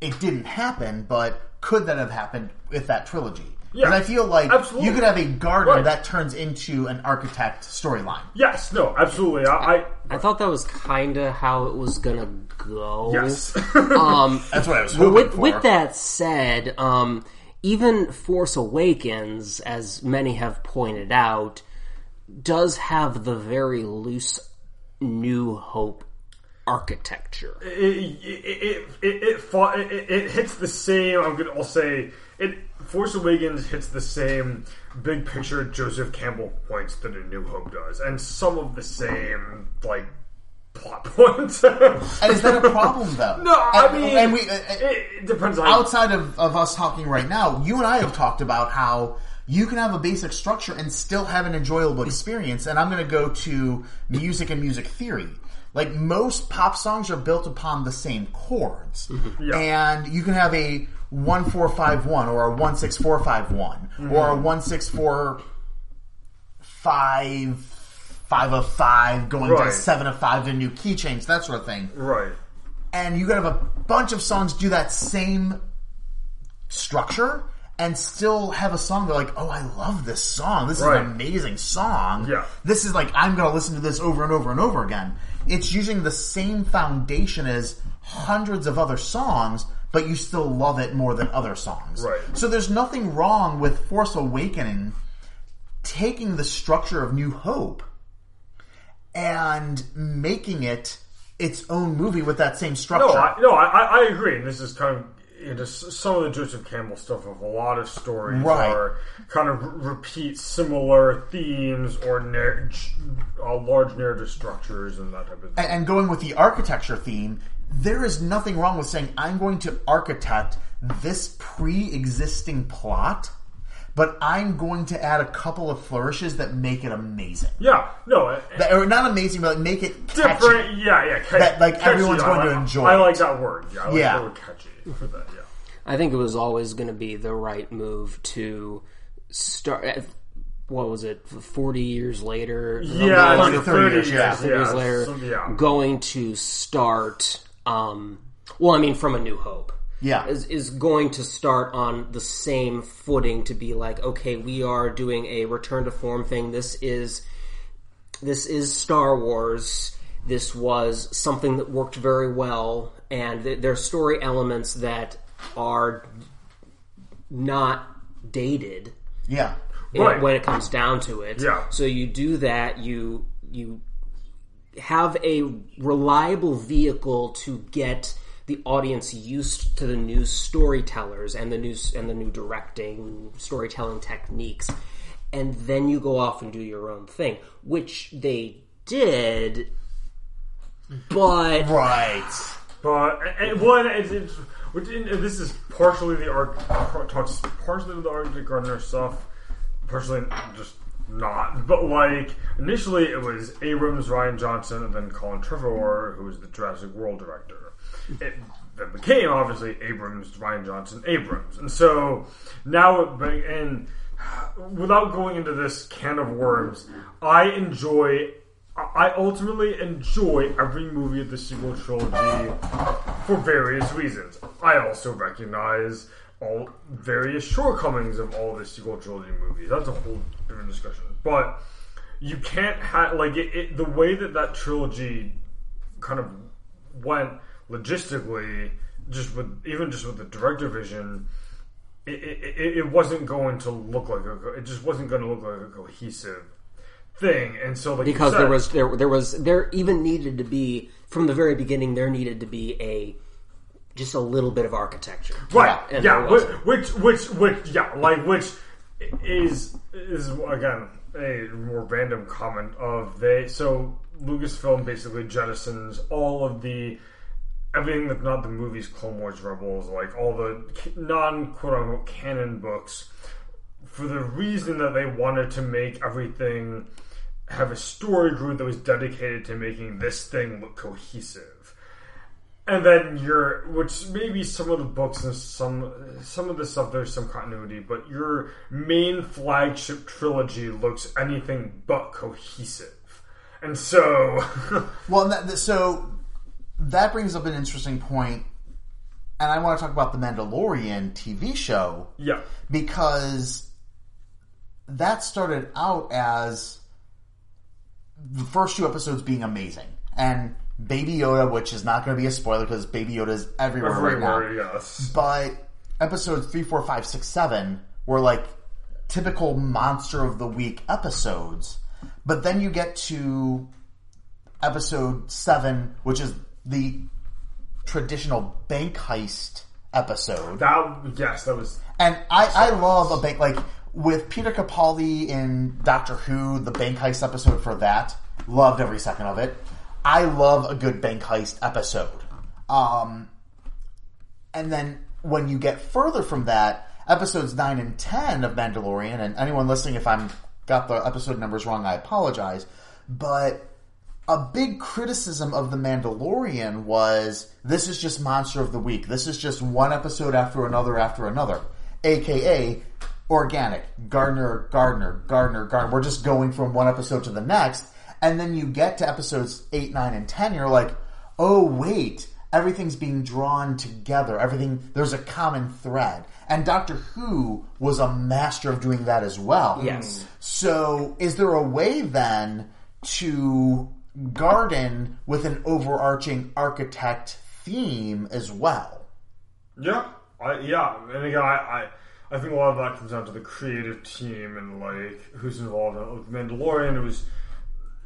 It didn't happen, but could that have happened with that trilogy? Yeah, and I feel like absolutely. you could have a gardener Right. that turns into an architect storyline. yes no absolutely i, I I thought that was kind of how it was gonna go. yes Um, That's what I was hoping with, for. with that said, um, even Force Awakens, as many have pointed out, does have the very loose New Hope architecture. it it it, it, it, fought, it, it it hits the same. I'm gonna. I'll say it. Force Awakens hits the same big picture Joseph Campbell points that A New Hope does, and some of the same like plot points. And is that a problem, though? no, I And- mean, and we, uh, it, it depends on outside of, of us talking right now, you and I have talked about how you can have a basic structure and still have an enjoyable experience. And I'm going to go to music and music theory. Like most pop songs are built upon the same chords, Yeah. and you can have a one four five one or a one six four five one mm-hmm. or a one six four five five of five going Right. to seven of five and new key change that sort of thing Right. and you could have a bunch of songs do that same structure and still have a song they're like, oh, I love this song. This Right. is an amazing song. Yeah. This is like, I'm going to listen to this over and over and over again. It's using the same foundation as hundreds of other songs, but you still love it more than other songs. Right. So there's nothing wrong with Force Awakening taking the structure of New Hope and making it its own movie with that same structure. No, I, no, I, I agree. And this is kind of it is some of the Joseph Campbell stuff of a lot of stories Right. are kind of re- repeat similar themes or nar- uh, large narrative structures and that type of thing. and and going with the architecture theme, there is nothing wrong with saying I'm going to architect this pre-existing plot, but I'm going to add a couple of flourishes that make it amazing. Yeah, no, uh, That, or not amazing, but like make it catchy. different. Yeah, yeah, ca- That, like, catchy, everyone's I going to like- enjoy I it. like that word. Yeah, I like Yeah. the word catchy for that. Yeah. I think it was always going to be the right move to start. What was it? Forty years later, Yeah, like like 30 30 years, years, yeah. yeah. 30 years later, So, yeah. going to start. Um, well, I mean, from A New Hope. Yeah. is, is going to start on the same footing to be like, okay, we are doing a return to form thing. This is this is Star Wars. This was something that worked very well, and th- there are story elements that are not dated Yeah. in- Right. when it comes down to it. Yeah. So you do that. You you have a reliable vehicle to get the audience used to the new storytellers and the new and the new directing storytelling techniques, and then you go off and do your own thing, which they did. But Right. But and one, it's, it's, which this is partially the art talks partially the Arctic Gardener stuff, partially just not. But like initially, it was Abrams, Rian Johnson, and then Colin Trevorrow, who was the Jurassic World director. It became obviously Abrams, Rian Johnson, Abrams, and so now and without going into this can of worms, I enjoy. I ultimately enjoy every movie of the sequel trilogy for various reasons. I also recognize all various shortcomings of all the sequel trilogy movies. That's a whole different discussion. But you can't have like it, it, the way that that trilogy kind of went logistically, just with even just with the director vision. It, it, it- wasn't going to look like a, it just wasn't going to look like a cohesive thing, and so like because there was there there was there even needed to be from the very beginning there needed to be a just a little bit of architecture. Right. Yeah. Which, which, which, which, yeah, like which is is again a more random comment of they. So Lucasfilm basically jettisons all of the everything that's not the movies, Clone Wars, Rebels, like all the non quote unquote canon books, for the reason that they wanted to make everything have a story group that was dedicated to making this thing look cohesive. And then your which maybe some of the books and some some of the stuff there's some continuity but your main flagship trilogy looks anything but cohesive. And so Well, that, so that brings up an interesting point, and I want to talk about the Mandalorian TV show yeah because that started out as the first two episodes being amazing, and Baby Yoda, which is not going to be a spoiler because Baby Yoda is everywhere, right now. everywhere yes But episodes three, four, five, six, seven were like typical monster of the week episodes. But then you get to episode seven, which is the traditional bank heist episode. that yes that was And I, I love a bank like with Peter Capaldi in Doctor Who, the bank heist episode for that. Loved every second of it. I love a good bank heist episode. Um, and then when you get further from that, episodes nine and ten of Mandalorian, and anyone listening, if I'm got the episode numbers wrong, I apologize. But a big criticism of the Mandalorian was this is just monster of the week. This is just one episode after another after another, aka organic gardener, gardener, gardener, gardener. We're just going from one episode to the next, and then you get to episodes eight, nine, and ten. You're like, oh wait, everything's being drawn together. Everything there's a common thread. And Doctor Who was a master of doing that as well. Yes. So, is there a way then to garden with an overarching architect theme as well? Yeah, I, yeah, and again, I, I, I think a lot of that comes down to the creative team and like who's involved. Like Mandalorian, it was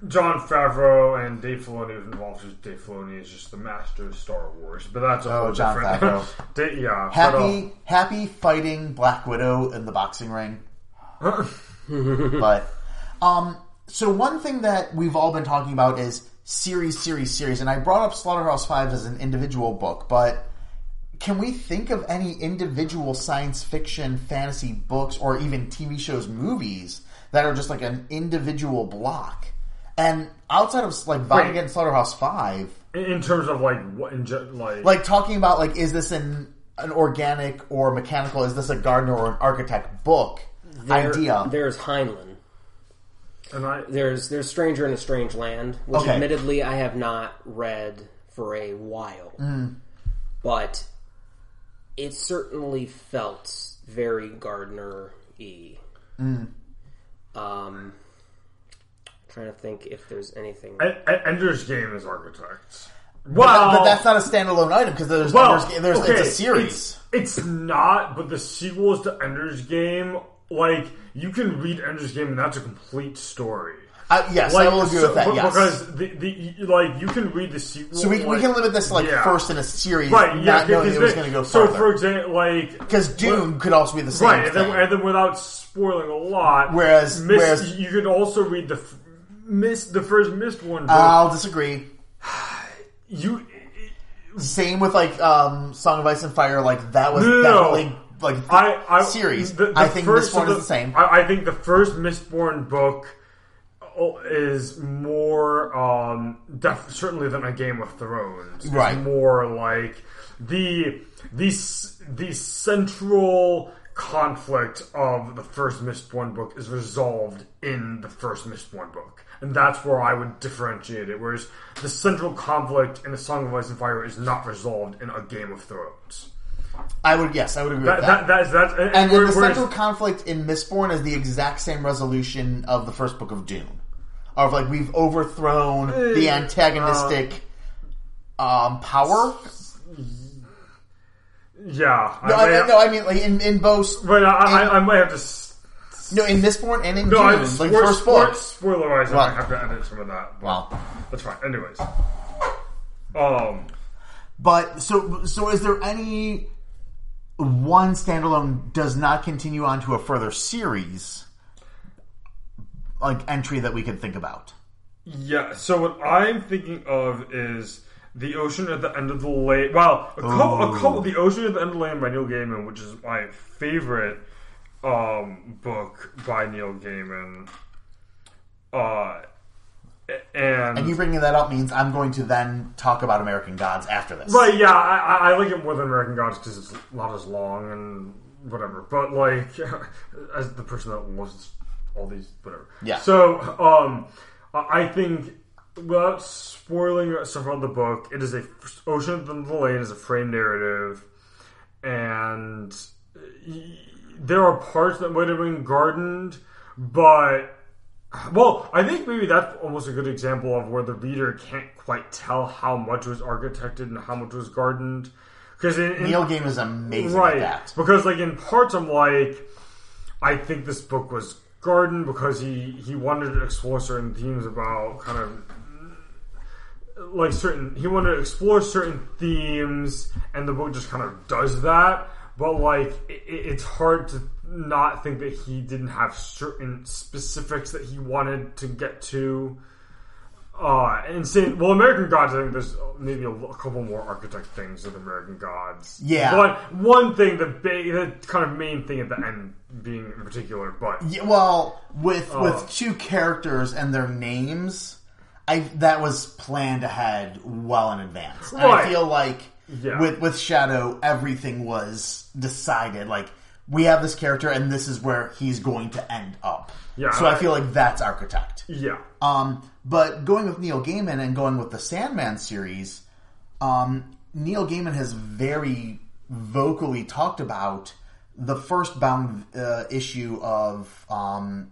Jon Favreau and Dave Filoni was involved. Because Dave Filoni is just the master of Star Wars, but that's a Oh, whole Jon different. Favreau. Da- yeah, Happy, happy fighting Black Widow in the boxing ring. but, um, so one thing that we've all been talking about is series, series, series, and I brought up Slaughterhouse Five as an individual book, but can we think of any individual science fiction, fantasy books, or even TV shows, movies that are just like an individual block? And outside of like Vine Wait. Against Slaughterhouse Five, in, in terms of like what in ge- like like talking about like is this an an organic or mechanical? Is this a gardener or an architect book There- idea? There's Heinlein. And I There's there's Stranger in a Strange Land, which Okay. admittedly I have not read for a while, Mm. but it certainly felt very Gardner y. Mm. Um, trying to think if there's anything. E- E- Ender's Game is architects. But, Wow, that- but that's not a standalone item because there's, well, there's, there's okay, it's a series. It's, it's not, but the sequels to Ender's Game, like you can read Ender's Game, and that's a complete story. Uh, yes, Like, I will agree so- with that. Yes. Because the, the like you can read the sequel. so we, we can limit this to like yeah. first in a series, right? Yeah, not knowing because it was going to go So, further. for example, like Because Dune could also be the same right, and thing. then, and then without spoiling a lot, Whereas- Miss, whereas- you could also read the Miss the first Mistborn book. I'll disagree. you Same with like um, Song of Ice and Fire. Like that was no. definitely like I, I series. the- the I think first- this one so is the same. I, I think the first Mistborn book oh, is more um, def- certainly than a Game of Thrones. It's Right. more like the the the central conflict of the first Mistborn book is resolved in the first Mistborn book. And that's where I would differentiate it. Whereas the central conflict in A Song of Ice and Fire is not resolved in a Game of Thrones. I would yes, I would agree That, with that. that, that's, that's, and, and then where- the central conflict in Mistborn is the exact same resolution of the first book of Dune. Of like we've overthrown the Eh, antagonistic um, power. Yeah, No, I, I, no, I mean like in, in both. but I, I, in- I might have to. No, in Mistborn and in No, Dune, I like first book. spoiler wise, I might have to edit some of that. Well, that's fine. Anyways, um, But so so is there any one standalone does not continue on to a further series like entry that we could think about? yeah. So what I'm thinking of is the ocean at the end of the lane. Well, a couple, a couple, the ocean at the end of the lane by Neil Gaiman, which is my favorite um, book by Neil Gaiman. Uh, and And you bringing that up means I'm going to then talk about American Gods after this. Right, yeah, I, I like it more than American Gods because it's not as long and whatever. But like, as the person that loves all these, whatever. Yeah. So, um, I think without spoiling stuff about the book, it is a Ocean of the Lane is a frame narrative, and there are parts that might have been gardened, but well, I think maybe that's almost a good example of where the reader can't quite tell how much was architected and how much was gardened. Because Neil Gaiman is amazing right, at that. because like in parts, I'm like, I think this book was gardened because he he wanted to explore certain themes about kind of like certain he wanted to explore certain themes and the book just kind of does that but like it, it's hard to not think that he didn't have certain specifics that he wanted to get to Uh, insane. Well, American Gods. I think there's maybe a, a couple more architect things with American Gods. Yeah. But one thing, the big, the kind of main thing at the end being in particular, but Yeah, well, with Oh. with two characters and their names, I that was planned ahead well in advance. And I feel like Yeah. with with Shadow, everything was decided. Like we have this character, and this is where he's going to end up. Yeah, So I feel like that's Architect. yeah, Um, but going with Neil Gaiman and going with the Sandman series, um, Neil Gaiman has very vocally talked about the first bound uh, issue of um,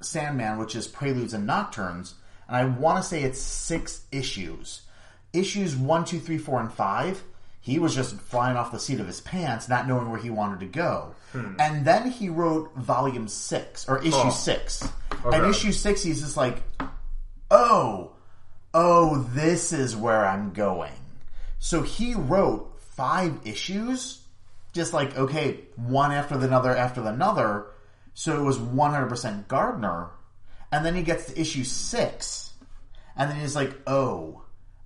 Sandman, which is Preludes and Nocturnes, and I want to say it's six issues. Issues one, two, three, four, and five. He was just flying off the seat of his pants, not knowing where he wanted to go. Hmm. And then he wrote volume six, or issue Oh. six. And issue six, he's just like, oh, oh, this is where I'm going. So he wrote five issues, just like, okay, one after the another after the another. So it was 100% gardener. And then he gets to issue six. And then he's like, oh,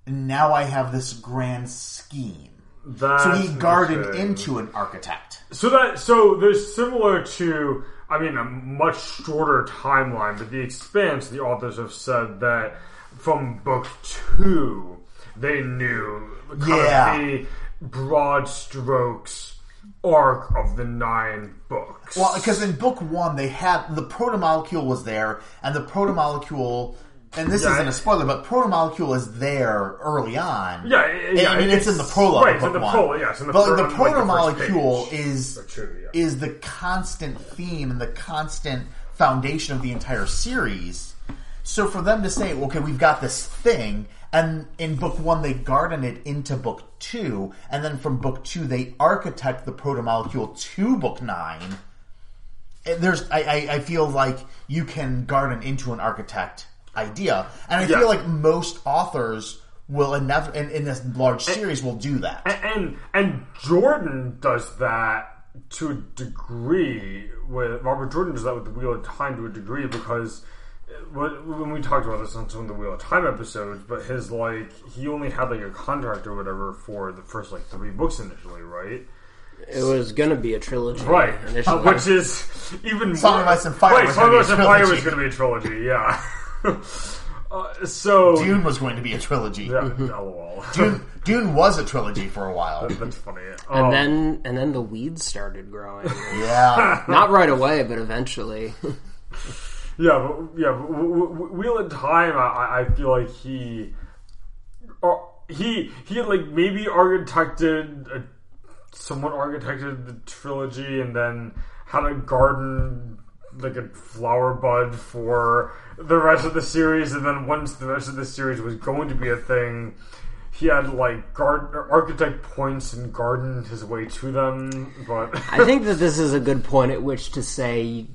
now I have this grand scheme. That's So he interesting. into an architect. So that so there's similar to I mean a much shorter timeline, but the expanse the authors have said that from book two they knew kind Yeah. of the broad strokes arc of the nine books. Well, because in book one they had the protomolecule was there, and the protomolecule, and this Yeah, isn't a spoiler, but protomolecule is there early on. Yeah, yeah, I mean it's, in the prologue. right, of it's in book the prologue, it's in the but the on, like, protomolecule is yeah. is the constant theme and the constant foundation of the entire series. So for them to say, okay, we've got this thing, and in book one they garden it into book two, and then from book two they architect the protomolecule to book nine. There's, I, I, I feel like you can garden into an architect idea, and I Yeah. feel like most authors will inev- in, in this large series will do that. and and Jordan does that to a degree. With Robert Jordan does that with the Wheel of Time to a degree because uh, when when we talked about this on some of the Wheel of Time episodes, but his like he only had like a contract or whatever for the first like three books initially, right? It was going to be a trilogy. Right, Initially. which is even Song more. of Ice and Fire Right, was Song of Ice and Fire was going to be a trilogy. Yeah. uh, so Dune was going to be a trilogy. yeah, lol. Dune, Dune was a trilogy for a while. That's funny. and Um, then and then the weeds started growing. Yeah. Not right away, but eventually. Yeah, but, yeah. But w- w- Wheel of Time, I, I feel like he, or he, he had like maybe architected, a, someone architected the trilogy, and then had a garden, like a flower bud for the rest of the series, and then once the rest of the series was going to be a thing. He had like guard architect points and gardened his way to them, but I think that this is a good point at which to say you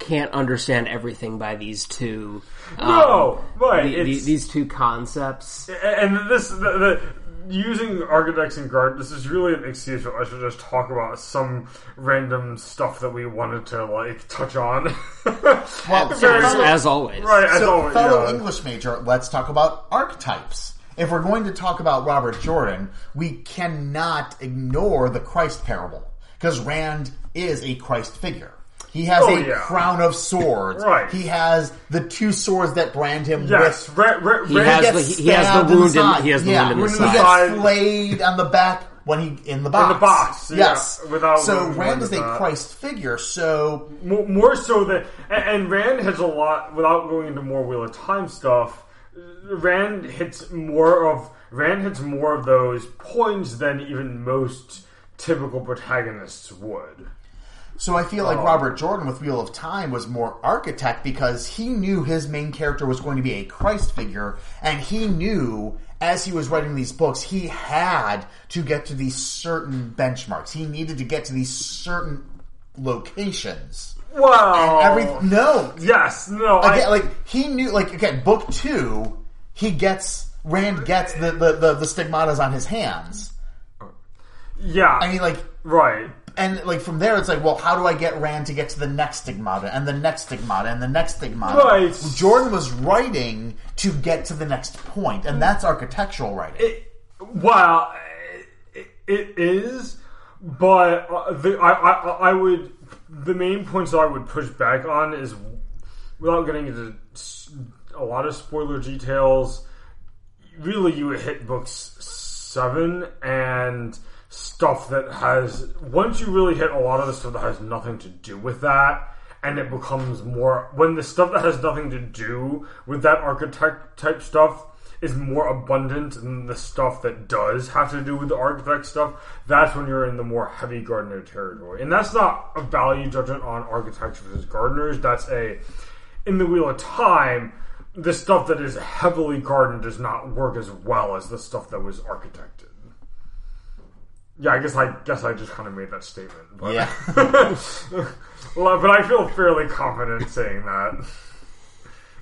can't understand everything by these two. um, no, right? the- the- these two concepts. and this the, the using architects and guard this is really an excuse for us to just talk about some random stuff that we wanted to like touch on Well, As, as always. right as so always fellow yeah. English major, let's talk about archetypes. If we're going to talk about Robert Jordan, we cannot ignore the Christ parable because Rand is a Christ figure. He has Oh, a yeah. crown of swords. Right. He has the two swords that brand him yes with. re, re, He has gets the- he has the stabbed in wound in- he has the yeah. wound in the He side. gets Side. flayed on the back when he in the box. In the box, yeah, yes. without so wound Rand is a with that. Christ figure. So more, more so than and, and Rand has a lot without going into more Wheel of Time stuff. Rand hits more of Rand hits more of those points than even most typical protagonists would. So I feel like oh. Robert Jordan with Wheel of Time was more architect because he knew his main character was going to be a Christ figure, and he knew as he was writing these books he had to get to these certain benchmarks. He needed to get to these certain locations. Wow. Every no, Yes, no. I, again, like he knew, like again, book two, he gets Rand gets the the, the, the stigmatas on his hands. yeah. I mean, like right. And like from there, it's like, well, how do I get Rand to get to the next stigmata and the next stigmata and the next stigmata? Right. Jordan was writing to get to the next point, and that's architectural writing. It, well, it, it is, but uh, the, I, I, I would. The main points I would push back on is, without getting into a lot of spoiler details, really you would hit books seven and stuff that has. Once you really hit a lot of the stuff that has nothing to do with that, and it becomes more when the stuff that has nothing to do with that architect type stuff is more abundant than the stuff that does have to do with the architect stuff, that's when you're in the more heavy gardener territory. And that's not a value judgment on architects versus gardeners. That's a in the Wheel of Time, the stuff that is heavily gardened does not work as well as the stuff that was architected. Yeah, I guess I guess I just kind of made that statement. But Yeah. well, but I feel fairly confident saying that.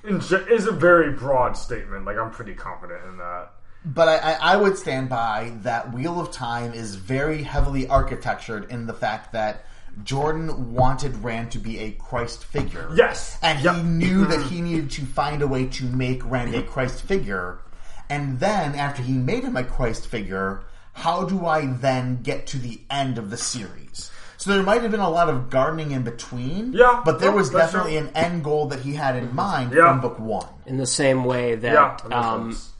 Ge- is a very broad statement. Like I'm pretty confident in that. But I, I, I would stand by that Wheel of Time is very heavily architectured in the fact that Jordan wanted Rand to be a Christ figure. Yes. And Yep. he knew that mm-hmm. he needed to find a way to make Rand a Christ figure. And then, after he made him a Christ figure, how do I then get to the end of the series? So there might have been a lot of gardening in between. Yeah, But there was definitely true. an end goal that he had in mind Yeah. from book one. In the same way Yeah. that that um, sense.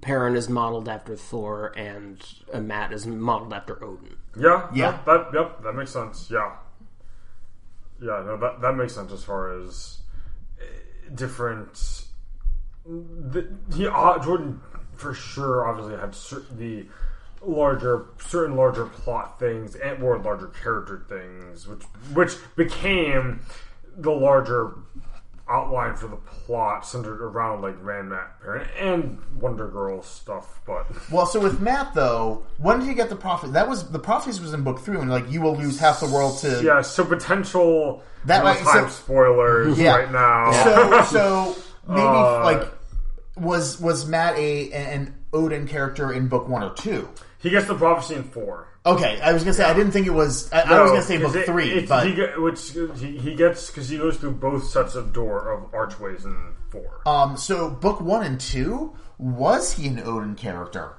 Perrin is modeled after Thor and uh, Mat is modeled after Odin. Yeah. Yeah. Yep, that yep, that makes sense. Yeah. Yeah, no, that that makes sense as far as eh, different. The, he uh, Jordan for sure obviously had cer- the larger certain larger plot things and more larger character things, which which became the larger outline for the plot centered around like Rand Mat and Wonder Girl stuff, but Well, so with Mat though, when did he get the prophet? That was the prophecy was in book three, when like you will lose half the world to. Yeah, so potential That that might- time so- spoilers Yeah. right now. So, so maybe Uh, like was was Mat a an Odin character in book one or two? he gets the prophecy in four. Okay, I was gonna say I didn't think it was. I, I was gonna say book it- three, it- but he get, which he, he gets because he goes through both sets of door of archways in four. um, so book one and two was he an Odin character?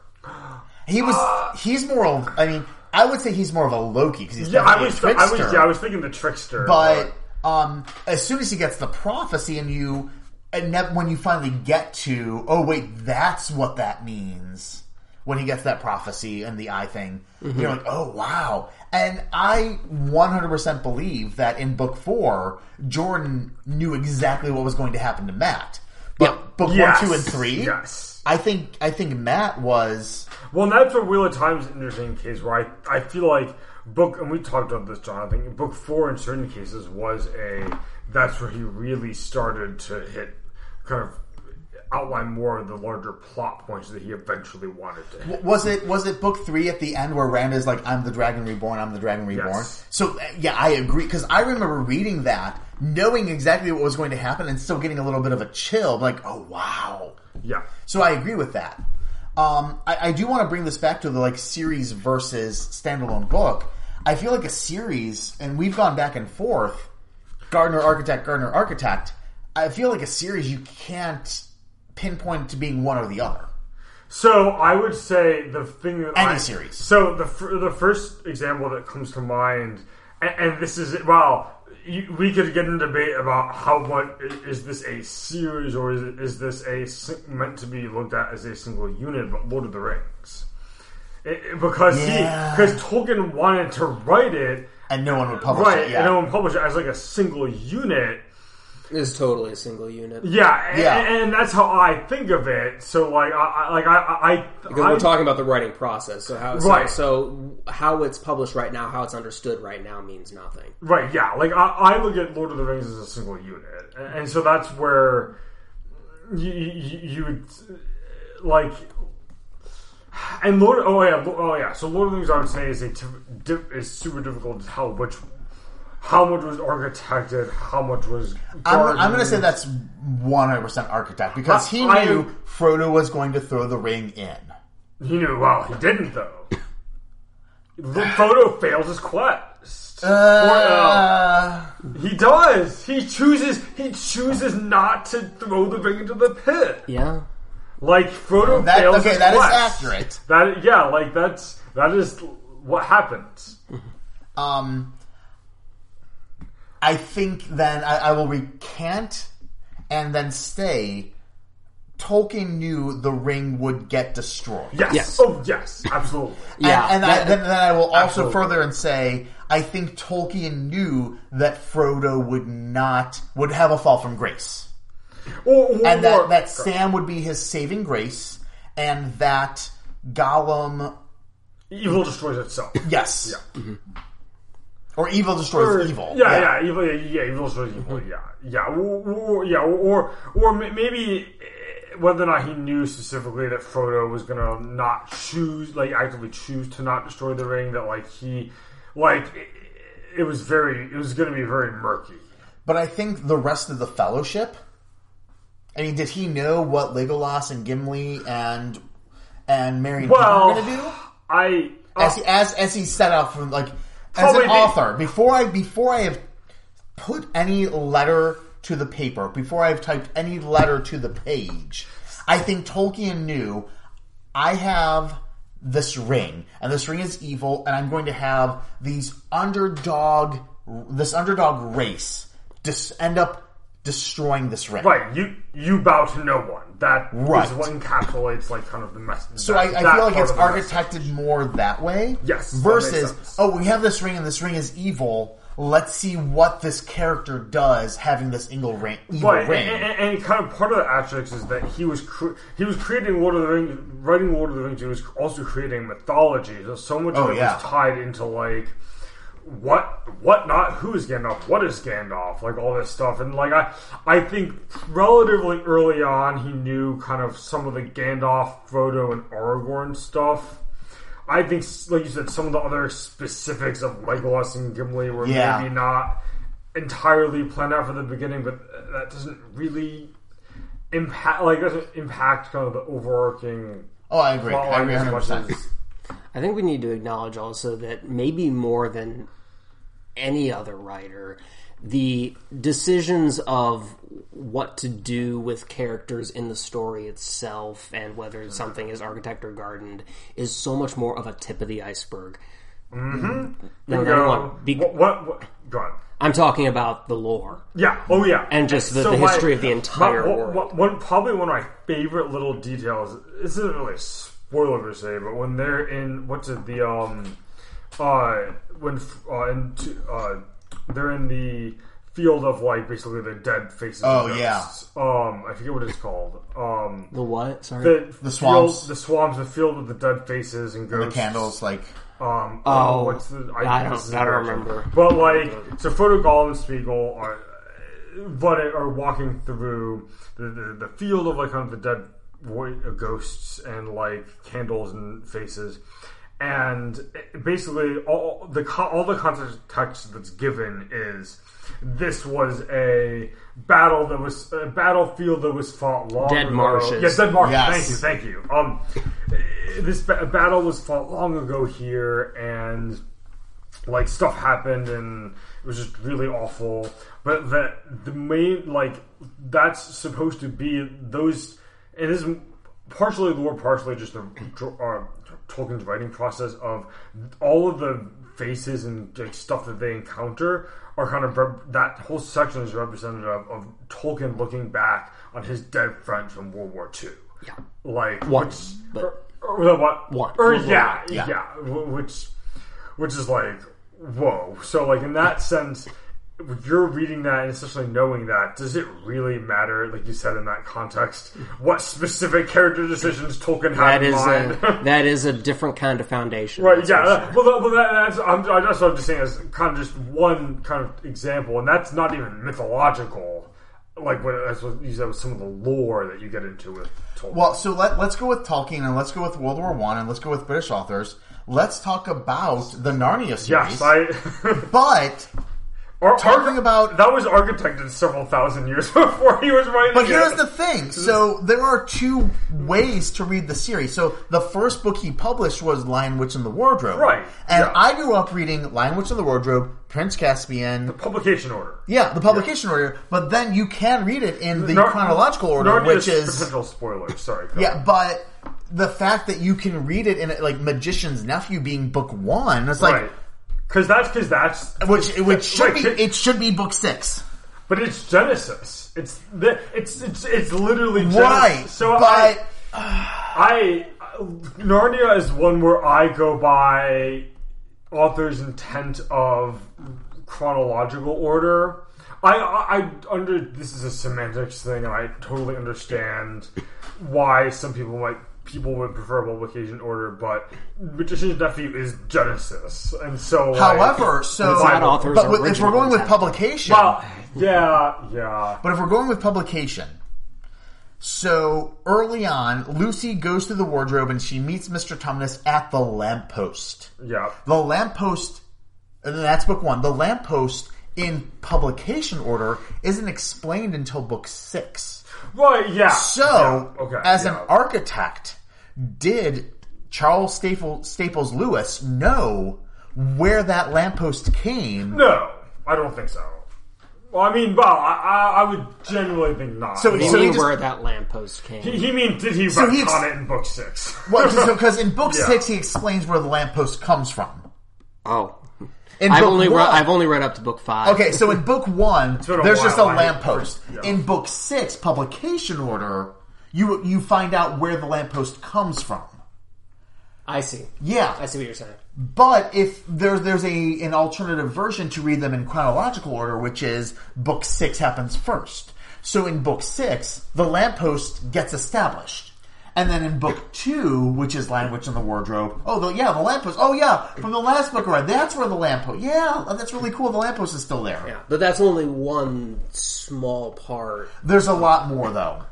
He was. he's more of. I mean, I would say he's more of a Loki because he's yeah, I was, a I was, yeah, I was thinking the trickster, but um, as soon as he gets the prophecy and you and that when you finally get to oh wait that's what that means when he gets that prophecy and the eye thing mm-hmm. you're like oh wow and i 100% believe that in book four jordan knew exactly what was going to happen to mat but Yeah. book Yes, one two and three yes. i think i think mat was Well, and that's where Wheel of Time is an interesting case where I, I feel like book and we talked about this, Jonathan. Book four in certain cases was a that's where he really started to hit kind of outline more of the larger plot points that he eventually wanted to hit. Was it was it book three at the end where Rand is like, "I'm the Dragon Reborn, I'm the Dragon Reborn"? Yes. So uh, yeah, I agree because I remember reading that, knowing exactly what was going to happen, and still getting a little bit of a chill, like, "Oh wow!" Yeah. So I agree with that. Um, I, I do want to bring this back to the like series versus standalone book. I feel like a series, and we've gone back and forth. Gardener Architect, Gardener Architect. I feel like a series you can't pinpoint to being one or the other. So I would say the thing that Any I, series. So the the first example that comes to mind, and, and this is well, you, we could get into debate about how much is this a series or is it, is this a meant to be looked at as a single unit? But Lord of the Rings, it- because Yeah. he because Tolkien wanted to write it And no one would publish right, it. Yeah. and no one published it as like a single unit. Is totally a single unit. Yeah, Yeah. And, that's how I think of it. So like, I, like I, I Because I, we're talking about the writing process, so how Right. so, so how it's published right now, how it's understood right now means nothing. Right, yeah. Like I, I look at Lord of the Rings as a single unit, and, and so that's where you, you, you would like. And Lord, oh yeah, oh yeah. So Lord of the Rings, I would say, is a di- is super difficult to tell which, how much was architected, how much was. I'm, I'm going to say that's 100% architect because he I- I- knew Frodo was going to throw the ring in. he knew. Well, he didn't though. Frodo fails his quest. Uh, Or, uh, he does. He chooses. He chooses not to throw the ring into the pit. Yeah. Like Frodo that, fails okay, his that is quest. accurate. That yeah, like that's that is what happens. Um, I think then I, I will recant and then stay. Tolkien knew the ring would get destroyed. Yes. Yes. Oh yes, absolutely. Yeah. and, and I, then, then I will also Absolutely. further and say I think Tolkien knew that Frodo would not would have a fall from grace, Or, or, and or- that that Sam would be his saving grace, and that Gollum, evil destroys itself. yes, Yeah. Mm-hmm. Or evil destroys Or- evil. Yeah, yeah, evil. Yeah, yeah evil destroys evil. Yeah, yeah, or, yeah, or or maybe eh, whether or not he knew specifically that Frodo was gonna not choose, like actively choose to not destroy the ring. That like he, like it, it was very, it was gonna be very murky. But I think the rest of the Fellowship. I mean, did he know what Legolas and Gimli and and Merry Well, were going to do? I as uh, he, as as he set out from like as an author before I before I have put any letter to the paper before I've typed any letter to the page, I think Tolkien knew I have this ring and this ring is evil and I'm going to have these underdog this underdog race just end up destroying this ring. right. You you bow to no one. That is Right. what encapsulates like kind of the mess. So I, I feel like it's architected more that way. Yes, that Versus, sense. oh, we have this ring and this ring is evil. Let's see what this character does having this evil ring. Evil Right, ring. and, and, and kind of part of the aspects is that he was he was creating Lord of the Rings, writing Lord of the Rings. He was also creating mythology. So so much Oh, of it yeah. was tied into like what what not who is Gandalf, what is Gandalf, like all this stuff. And like I I think relatively early on he knew kind of some of the Gandalf, Frodo, and Aragorn stuff. I think, like you said, some of the other specifics of Legolas and Gimli were Yeah. maybe not entirely planned out from the beginning, but that doesn't really impact, like, doesn't impact kind of the overarching. oh, I agree. I agree as 100. Much percent as- I think we need to acknowledge also that maybe more than any other writer, the decisions of what to do with characters in the story itself and whether something is architect or gardened is so much more of a tip of the iceberg. Mm-hmm. You go, what, what, what, go on. I'm talking about the lore. Yeah. Oh, yeah. And just the- the history of the entire my- world. One, probably one of my favorite little details. This isn't really spoiler per se, but when they're in what's it the um uh when uh, in, uh they're in the field of like basically the dead faces. Oh, of yeah. Um, I forget what it's called. Um, The what? Sorry. the The swamps. field, the swamps, the field with the dead faces and ghosts. The candles, like Um, Oh, what's the? I don't- I don't remember. But like, so Frodo, Gollum, and Sméagol are, but are walking through the, the, the field of like kind of the dead vo- uh, ghosts and like candles and faces, and basically all the all the context that's given is this was a battle that was a battlefield that was fought long Dead ago. marshes. Yes, dead marshes. Yes. Thank you, thank you. Um, this ba- battle was fought long ago here, and like stuff happened, and it was just really awful. But that the main like that's supposed to be those, and this is partially lore, partially just the uh, Tolkien's writing process of all of the faces and like, stuff that they encounter are kind of rep- that whole section is representative of, of Tolkien looking back on his dead friends from World War II. Yeah. Like One, which, but- or, or what? One. Or yeah, yeah, Yeah. which which is like whoa. So like in that sense, when you're reading that and especially knowing that, does it really matter? Like you said in that context, what specific character decisions Tolkien had That in is mind? a that is a different kind of foundation. Right, yeah. for sure. Well, that, well that, that's I'm, that's what I'm just saying is kind of just one kind of example, and that's not even mythological. Like what that's what you said with some of the lore that you get into with Tolkien. Well, so let, let's go with Tolkien and let's go with World War One and let's go with British authors. Let's talk about the Narnia series. yes, I. but Talking about that was architected several thousand years before he was writing. But it. here's the thing. So there are two ways to read the series. So the first book he published was Lion Witch and the Wardrobe. Right, And yeah. I grew up reading Lion Witch and the Wardrobe, Prince Caspian. The publication order. yeah, the publication order. But then you can read it in the Nar- chronological order, Narnia which is potential spoilers. Sorry. yeah. on. But the fact that you can read it in like Magician's Nephew being book one, it's like right. Because that's because that's which which should Right, be it should be book six. But it's Genesis. It's the it's it's it's literally Genesis. Right. So but I, I Narnia is one where I go by author's intent of chronological order. I, I I under this is a semantics thing, and I totally understand why some people might people would prefer publication order, but Magician's Nephew is Genesis, and so like, however, so It's author's but with- if we're going with publication, well, yeah, yeah. But if we're going with publication, so early on, Lucy goes to the wardrobe and she meets Mr. Tumnus at the lamppost. Yeah. The lamppost, and that's book one. The lamppost in publication order isn't explained until book six. Right, yeah. So, Yeah, okay. as yeah. an architect, did Charles Staple, Staples Lewis know where that lamppost came? No, I don't think so. Well, I mean, well, I, I, I would genuinely think not. So- He so knew he just- where that lamppost came. he, he mean, did he So retcon he ex- it in book six? Well, because in book Yeah. six he explains where the lamppost comes from. oh, In I've book only one, read, I've only read up to book five. Okay, so in book one, been a there's just a lamppost. yeah. In book six, publication order, you you find out where the lamppost comes from. I see. Yeah, I see what you're saying. but if there's there's a an alternative version to read them in chronological order, which is book six happens first. So in book six, the lamppost gets established. And then in book two, which is Lion Witch in the Wardrobe, oh, the, yeah, the lamppost. Oh, yeah, from the last book I read, that's where the lamppost. Yeah, that's really cool. The lamppost is still there. Yeah, but that's only one small part. There's a lot more though.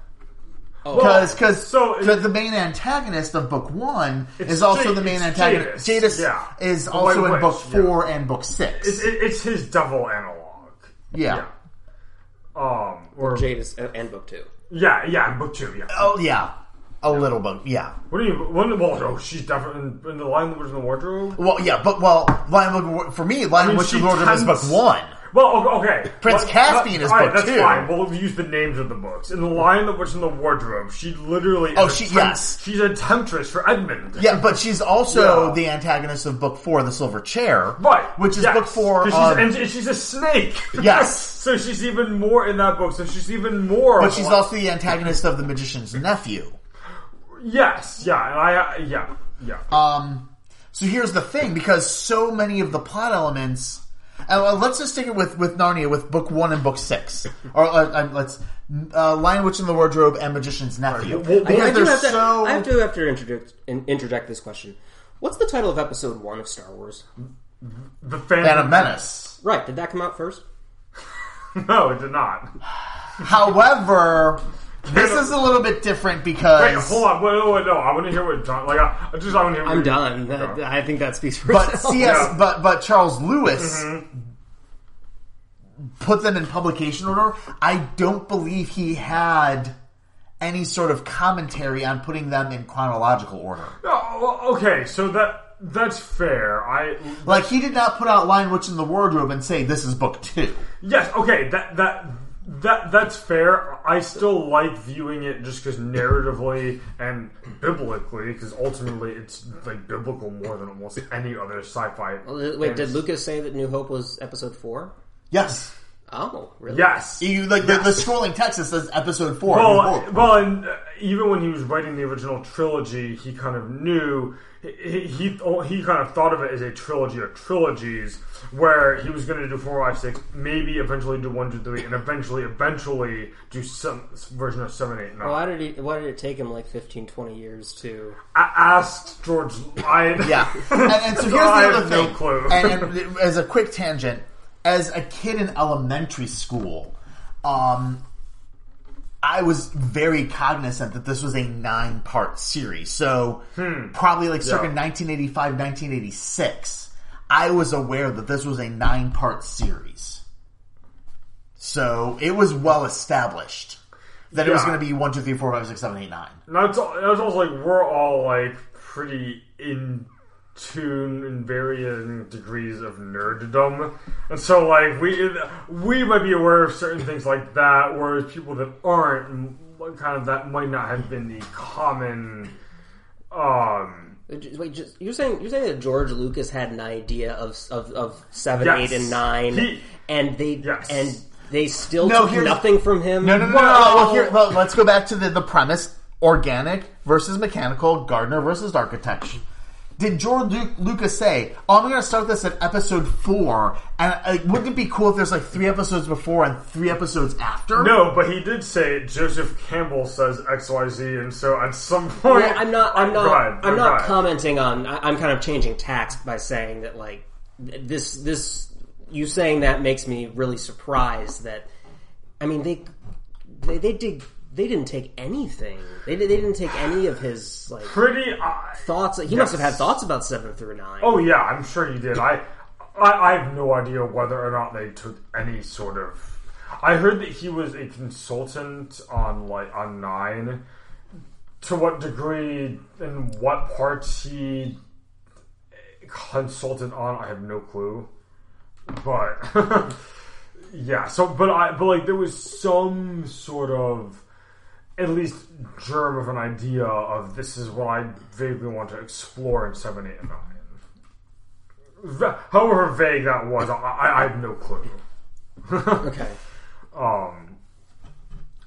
Oh, Because because so- the, the main antagonist of book one is also Jade- the main antagonist. Jadis, Jadis yeah. is The also in Witch, book yeah. four and book six. It's, it, it's his double analog. yeah. Um, or Jadis uh, and book two. yeah, yeah, book two. Yeah. Oh yeah, a little bit. Yeah. What do you? When, well, oh, she's definitely in, in the Lion was in the wardrobe. Well, yeah, but well, Lion for me, Lion mean, Witch she and Lord of is book one. Well, okay. Prince Well, Caspian that- is book that's two. fine. We'll use the names of the books. In the Lion, the Witch, and the Wardrobe, she literally. Oh, she- temp- yes. She's a temptress for Edmund. Yeah, but she's also Yeah. the antagonist of book four, The Silver Chair, Right. Which is yes. book four. She's, and she's a snake. Yes. so she's even more in that book. So she's even more. but she's also the antagonist of the Magician's Nephew. Yes. Yeah. And I. Yeah. Yeah. Um, so here's the thing, because so many of the plot elements. Uh, let's just stick it with, with Narnia with book one and book six, or uh, uh, let's uh, Lion Witch in the Wardrobe and Magician's Nephew. Well, well, I, I do they're have to. so I have to have to interject in, interject this question. What's the title of episode one of Star Wars? the Phantom, Phantom Menace. Right, did that come out first? No, it did not. However, this is a little bit different because Wait, hold on. Wait, wait, wait, no. I want to hear what John. Like, I, I just I want to hear. What I'm you- done. That- No. I think that speaks for But itself. CS, Yeah. but but Charles Lewis Mm-hmm. put them in publication order. I don't believe he had any sort of commentary on putting them in chronological order. Oh, well, okay, so that that's fair. I Like he did not put out Lion Witch in the Wardrobe and say this is book two. yes, okay, that that that that's fair. I still like viewing it just because narratively and biblically, because ultimately it's like biblical more than almost any other sci-fi. Wait, did. Lucas say that New Hope was episode four? Yes. Oh, really? Yes. You like the, the scrolling text that says episode four. in Well, book. well, and uh, even when he was writing the original trilogy, he kind of knew he he, he kind of thought of it as a trilogy of trilogies, where he was going to do four, five, six, maybe eventually do one, two, three, and eventually, eventually do some version of seven, eight, nine. Why did he? Why did it take him like 15, 20 years to? I asked George. I Yeah, and, and so here's the I other have no thing. clue. And, and as a quick tangent, as a kid in elementary school, um, I was very cognizant that this was a nine-part series. So probably like circa Hmm. Yeah. 1985, 1986, I was aware that this was a nine-part series. So it was well established that it was going to be one, two, three, four, five, six, seven, eight, nine. Now it's, al- it's also like we're all like pretty in tune in varying degrees of nerddom, and so like we we might be aware of certain things like that, whereas people that aren't, kind of that might not have been the common. Um, Wait, just, you're saying you're saying that George Lucas had an idea of of, of seven, Yes. eight, and nine, He- and they Yes. and they still No, took nothing from him. No, no, no, no. Well- Well, here, well, let's go back to the, the premise: organic versus mechanical, Gardener versus architecture. Did George Lu- Lucas say, "Oh, I'm going to start this at episode four, and uh, wouldn't it be cool if there's like three episodes before and three episodes after?" no, but he did say Joseph Campbell says X Y Z, and so at some point, Well, I'm not. I'm not. Go ahead, I'm not ahead. commenting on. I- I'm kind of changing tax by saying that like this. This you saying that makes me really surprised. That I mean they they, they did they didn't take anything. They they didn't take any of his like Pretty. Uh, thoughts. He must have had thoughts about seven through nine. Oh yeah, I'm sure he did. I, I I have no idea whether or not they took any sort of. I heard that he was a consultant on like on Nine. To what degree and what parts he consulted on, I have no clue. But yeah, so but I but like there was some sort of at least germ of an idea of this is what I vaguely want to explore in seven, eight, and nine. Va- However vague that was, I, I, I have no clue. okay. Um,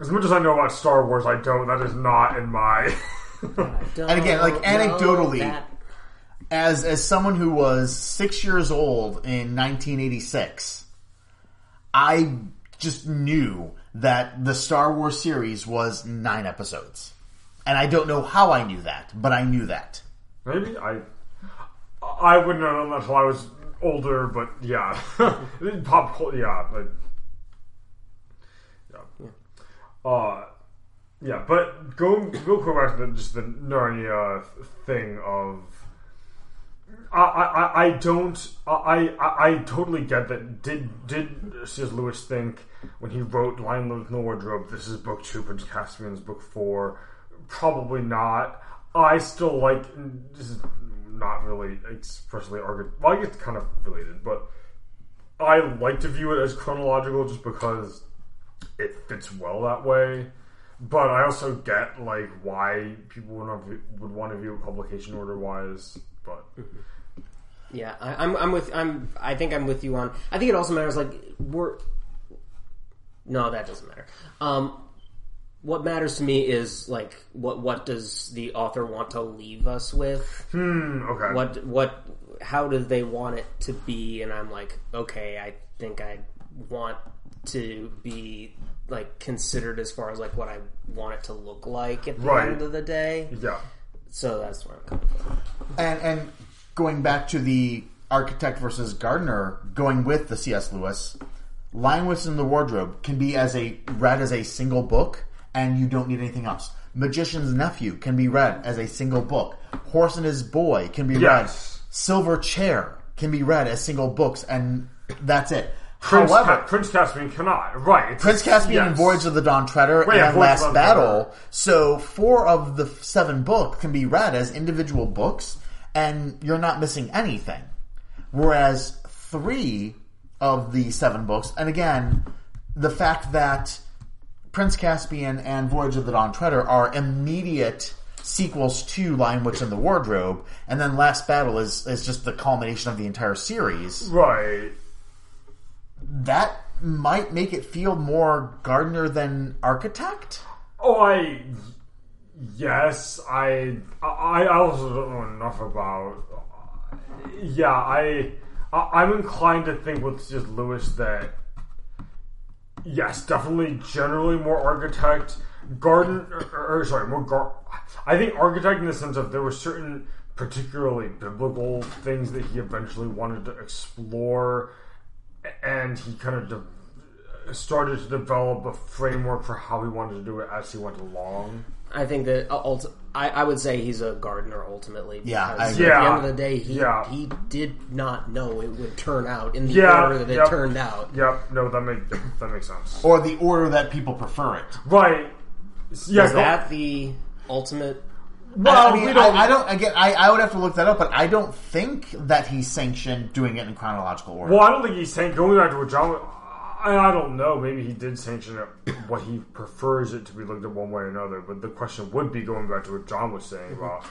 as much as I know about Star Wars, I don't. That is not in my. And again, like, anecdotally- that- as as someone who was six years old in 1986, I just knew that the Star Wars series was nine episodes, and I don't know how I knew that, but I knew that. Maybe I. I wouldn't have known that until I was older, but yeah, pop culture, yeah, but yeah, uh, yeah. But go go quick back to the, just the Narnia thing of. I, I, I don't I, I I totally get that. Did did C.S. Lewis think when he wrote Lion Lives in the Wardrobe, this is book two, Prince Caspian's book four? Probably not. I still like this is not really expressly argued. Well, I guess kind of related, but I like to view it as chronological just because it fits well that way. But I also get like why people would, would want to view it publication order wise. But mm-hmm. Yeah, I, I'm. I'm with. I'm. I think I'm with you on. I think it also matters. Like we're. No, that doesn't matter. Um, what matters to me is like what what does the author want to leave us with? hmm, okay, What what how do they want it to be? And I'm like, okay, I think I want to be like considered as far as like what I want it to look like at the Right. end of the day. yeah, So that's where I'm coming from. And and going back to the architect versus gardener, going with the C.S. Lewis, Lion Witch in the Wardrobe can be as a read as a single book, and you don't need anything else. Magician's Nephew can be read as a single book. Horse and His Boy can be Yes. read. Silver Chair can be read as single books, and that's it. Prince, However, Ca- Prince Caspian cannot. Right, Prince Caspian and yes. Voyage of the Dawn Treader and Last Battle. So four of the seven books can be read as individual books, and you're not missing anything. Whereas three of the seven books, and again, the fact that Prince Caspian and Voyage of the Dawn Treader are immediate sequels to Lion Witch and the Wardrobe, and then Last Battle is is just the culmination of the entire series Right. that might make it feel more gardener than architect. Oh, I. Yes, I. I also don't know enough about. Yeah, I. I- I'm inclined to think with just Lewis that. Yes, definitely, generally more architect. Garden, or, or sorry, more gar. I think architect in the sense of there were certain particularly biblical things that he eventually wanted to explore, and he kind of de- started to develop a framework for how he wanted to do it as he went along. I think that uh, ult- I, I would say he's a gardener ultimately. Yeah, because I at agree. the end of the day, he Yeah. he did not know it would turn out in the Yeah, order that yep. it turned out. Yep. No, that make that makes sense. or the order that people prefer it. Right. Yeah. Is go- that the ultimate? well, I, I mean, we don't. I don't. Again, I, I would have to look that up, but I don't think that he sanctioned doing it in chronological order. Well, I don't think he's sanctioned. going back to what John. I, I don't know. Maybe he did sanction it. What he prefers it to be looked at one way or another. But the question would be going back to what John was saying mm-hmm. about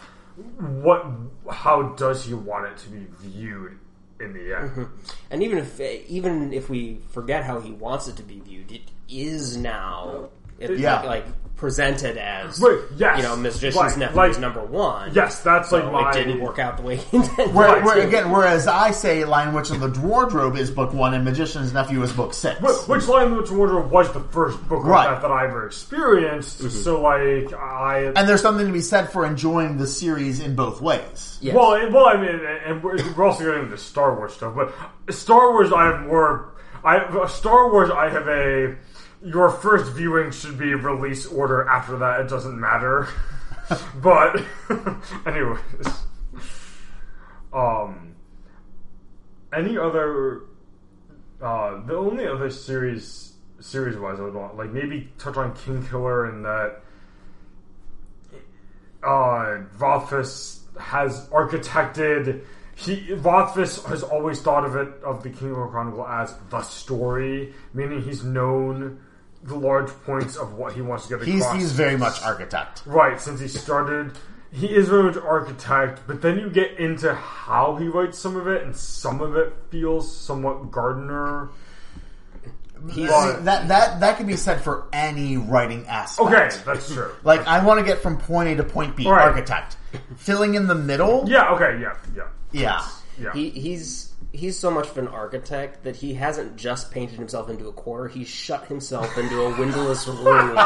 what, how does he want it to be viewed in the end? Mm-hmm. And even if even if we forget how he wants it to be viewed, it is now. It, Yeah. like, like presented as Right, yes. you know, Magician's Right, nephew like- is number one. Yes, that's so like my. it didn't work out the way he intended. Where, where, again, whereas I say Lion Witch and the Wardrobe is book one, and Magician's Nephew is book six. Wh- Which Lion Witch Wardrobe was the first book Right. like that that I ever experienced. Mm-hmm. So like I And there's something to be said for enjoying the series in both ways. Yes. Well, and- well, I mean, and we're, we're also getting into Star Wars stuff, but Star Wars, I have more. I Star Wars, I have a. Your first viewing should be release order. After that, it doesn't matter. but, anyways, um, any other? Uh, the only other series, series wise, I would want like maybe touch on Kingkiller and that uh, Rothfuss has architected. He Rothfuss has always thought of it of the Kingkiller Chronicle as the story, meaning he's known the large points of what he wants to get He's across. he's very much architect. right since he started. He is very much architect, but then you get into how he writes some of it, and some of it feels somewhat gardener. He's, But- That that that can be said for any writing aspect. Okay, that's true. Like I want to get from point A to point B. Right. Architect. Filling in the middle. Yeah. Okay. Yeah. Yeah. Yeah. Yeah. he, he's he's so much of an architect that he hasn't just painted himself into a corner; he's shut himself into a windowless room.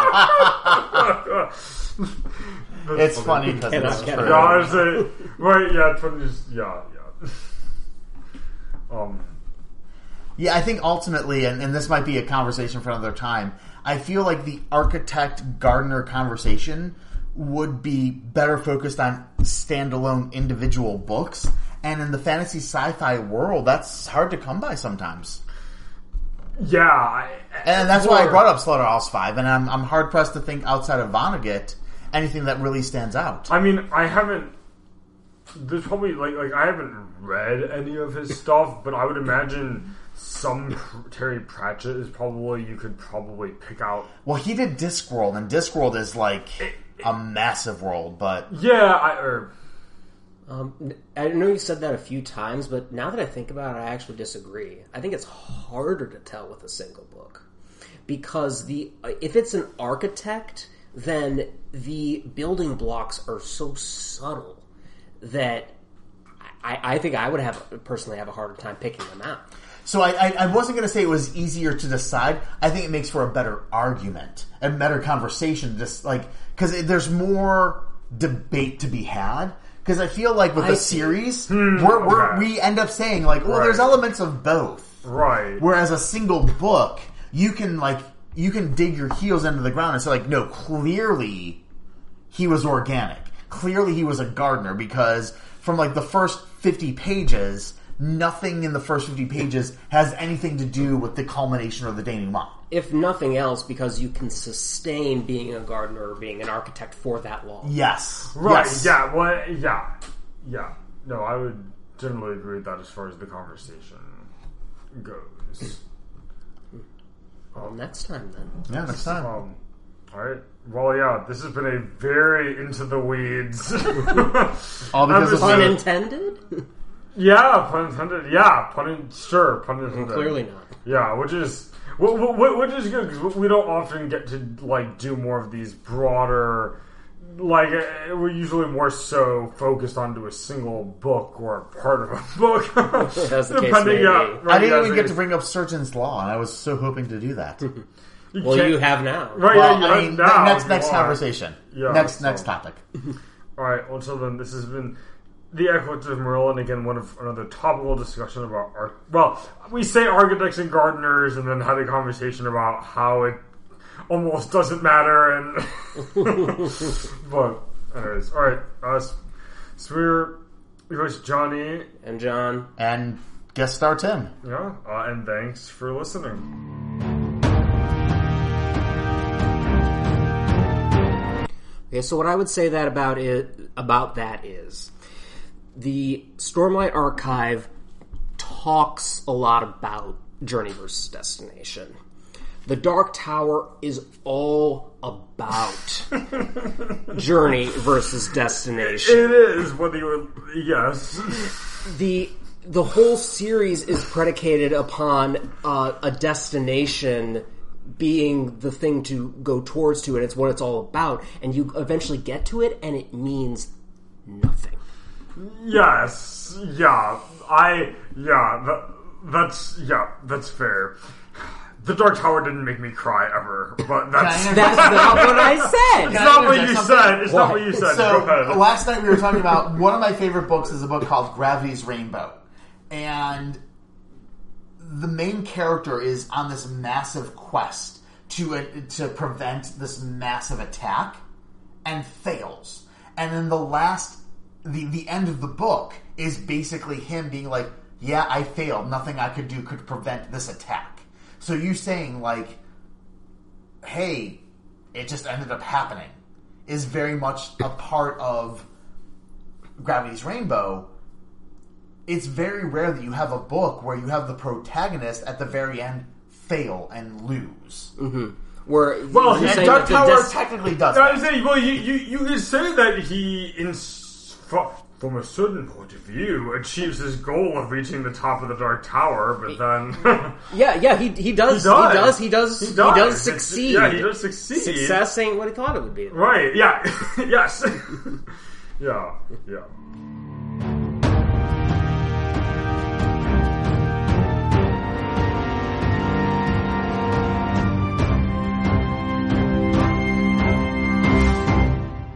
It's funny because Cannot it's get true. it. Yeah, I was say, right, yeah, twenty, just, yeah, yeah. Um, Yeah, I think ultimately, and, and this might be a conversation for another time, I feel like the architect gardener conversation would be better focused on standalone individual books. And in the fantasy sci fi world, that's hard to come by sometimes. yeah, I, And that's why I brought up Slaughterhouse 5, and I'm, I'm hard pressed to think outside of Vonnegut anything that really stands out. I mean, I haven't. There's probably like like I haven't read any of his stuff, but I would imagine some Terry Pratchett is probably you could probably pick out. Well, he did Discworld, and Discworld is like a massive world, but Yeah, I or Um, I know you said that a few times, but now that I think about it, I actually disagree. I think it's harder to tell with a single book because the if it's an architect, then the building blocks are so subtle that I, I think I would have personally have a harder time picking them out. So I, I, I wasn't going to say it was easier to decide. I think it makes for a better argument, a better conversation. Just like because there's more debate to be had. Because I feel like with I a see. series, hmm, we're, we're, okay. we end up saying like, well, there's elements of both. right. Whereas a single book, you can like you can dig your heels into the ground and say like, no, clearly he was organic. Clearly he was a gardener because from like the first 50 pages, nothing in the first 50 pages has anything to do with the culmination of the denouement. If nothing else, because you can sustain being a gardener or being an architect for that long. Yes. Right. Yes. Yeah. Well. Yeah. Yeah. No, I would generally agree with that as far as the conversation goes. Well, next time then. Yeah, next time. Um. All right. Well, yeah. This has been a very into the weeds. All because of Pun intended? yeah. Pun intended. Yeah. Pun. In, sure. Pun intended. Clearly not. Yeah. Which is. wh- wh- wh- Which is good because we don't often get to like do more of these broader, like uh, we're usually more so focused onto a single book or a part of a book. As the case may be. I didn't yeah, even get so to bring up Sturgeon's Law, and I was so hoping to do that. you Well, you have now. Right, Well, yeah, I mean, now, next next you conversation. Yeah, next so- next topic. All right. Until then, this has been the Acolytes of Merlin. Again, one of another topical discussion about art. Well, we say architects and gardeners, and then had a conversation about how it almost doesn't matter. And but anyways, all right. Uh, so we're yours, Johnny. And John, And guest star Tim. Yeah, uh, and thanks for listening. Okay, so what I would say that about it about that is the Stormlight Archive talks a lot about Journey versus Destination. The Dark Tower is all about Journey versus Destination. It is whether you yes. the the whole series is predicated upon uh, a destination being the thing to go towards to and it's what it's all about and you eventually get to it and it means nothing Yes, yeah, I, yeah, that, that's, yeah, that's fair. The Dark Tower didn't make me cry ever, but that's, Can I that's not what i said it's not what you something? said. It's not what you said. So Go ahead. last night we were talking about one of my favorite books is a book called Gravity's Rainbow, and the main character is on this massive quest to uh, to prevent this massive attack, and fails. And then the last, the the end of the book is basically him being like, "Yeah, I failed. Nothing I could do could prevent this attack." So you saying like, "Hey, it just ended up happening," is very much a part of Gravity's Rainbow. It's very rare that you have a book where you have the protagonist at the very end fail and lose. Mm-hmm. where Well, you're and saying Dark that Tower des- technically does. I that. was saying, well, you, you, you could say that he, in, s- fro- from a certain point of view, achieves his goal of reaching the top of the Dark Tower, but then. yeah yeah he, he does He does, he does. does he does he does, succeed Yeah, he does succeed. success ain't what he thought it would be Right, yeah. yes. yeah, yeah.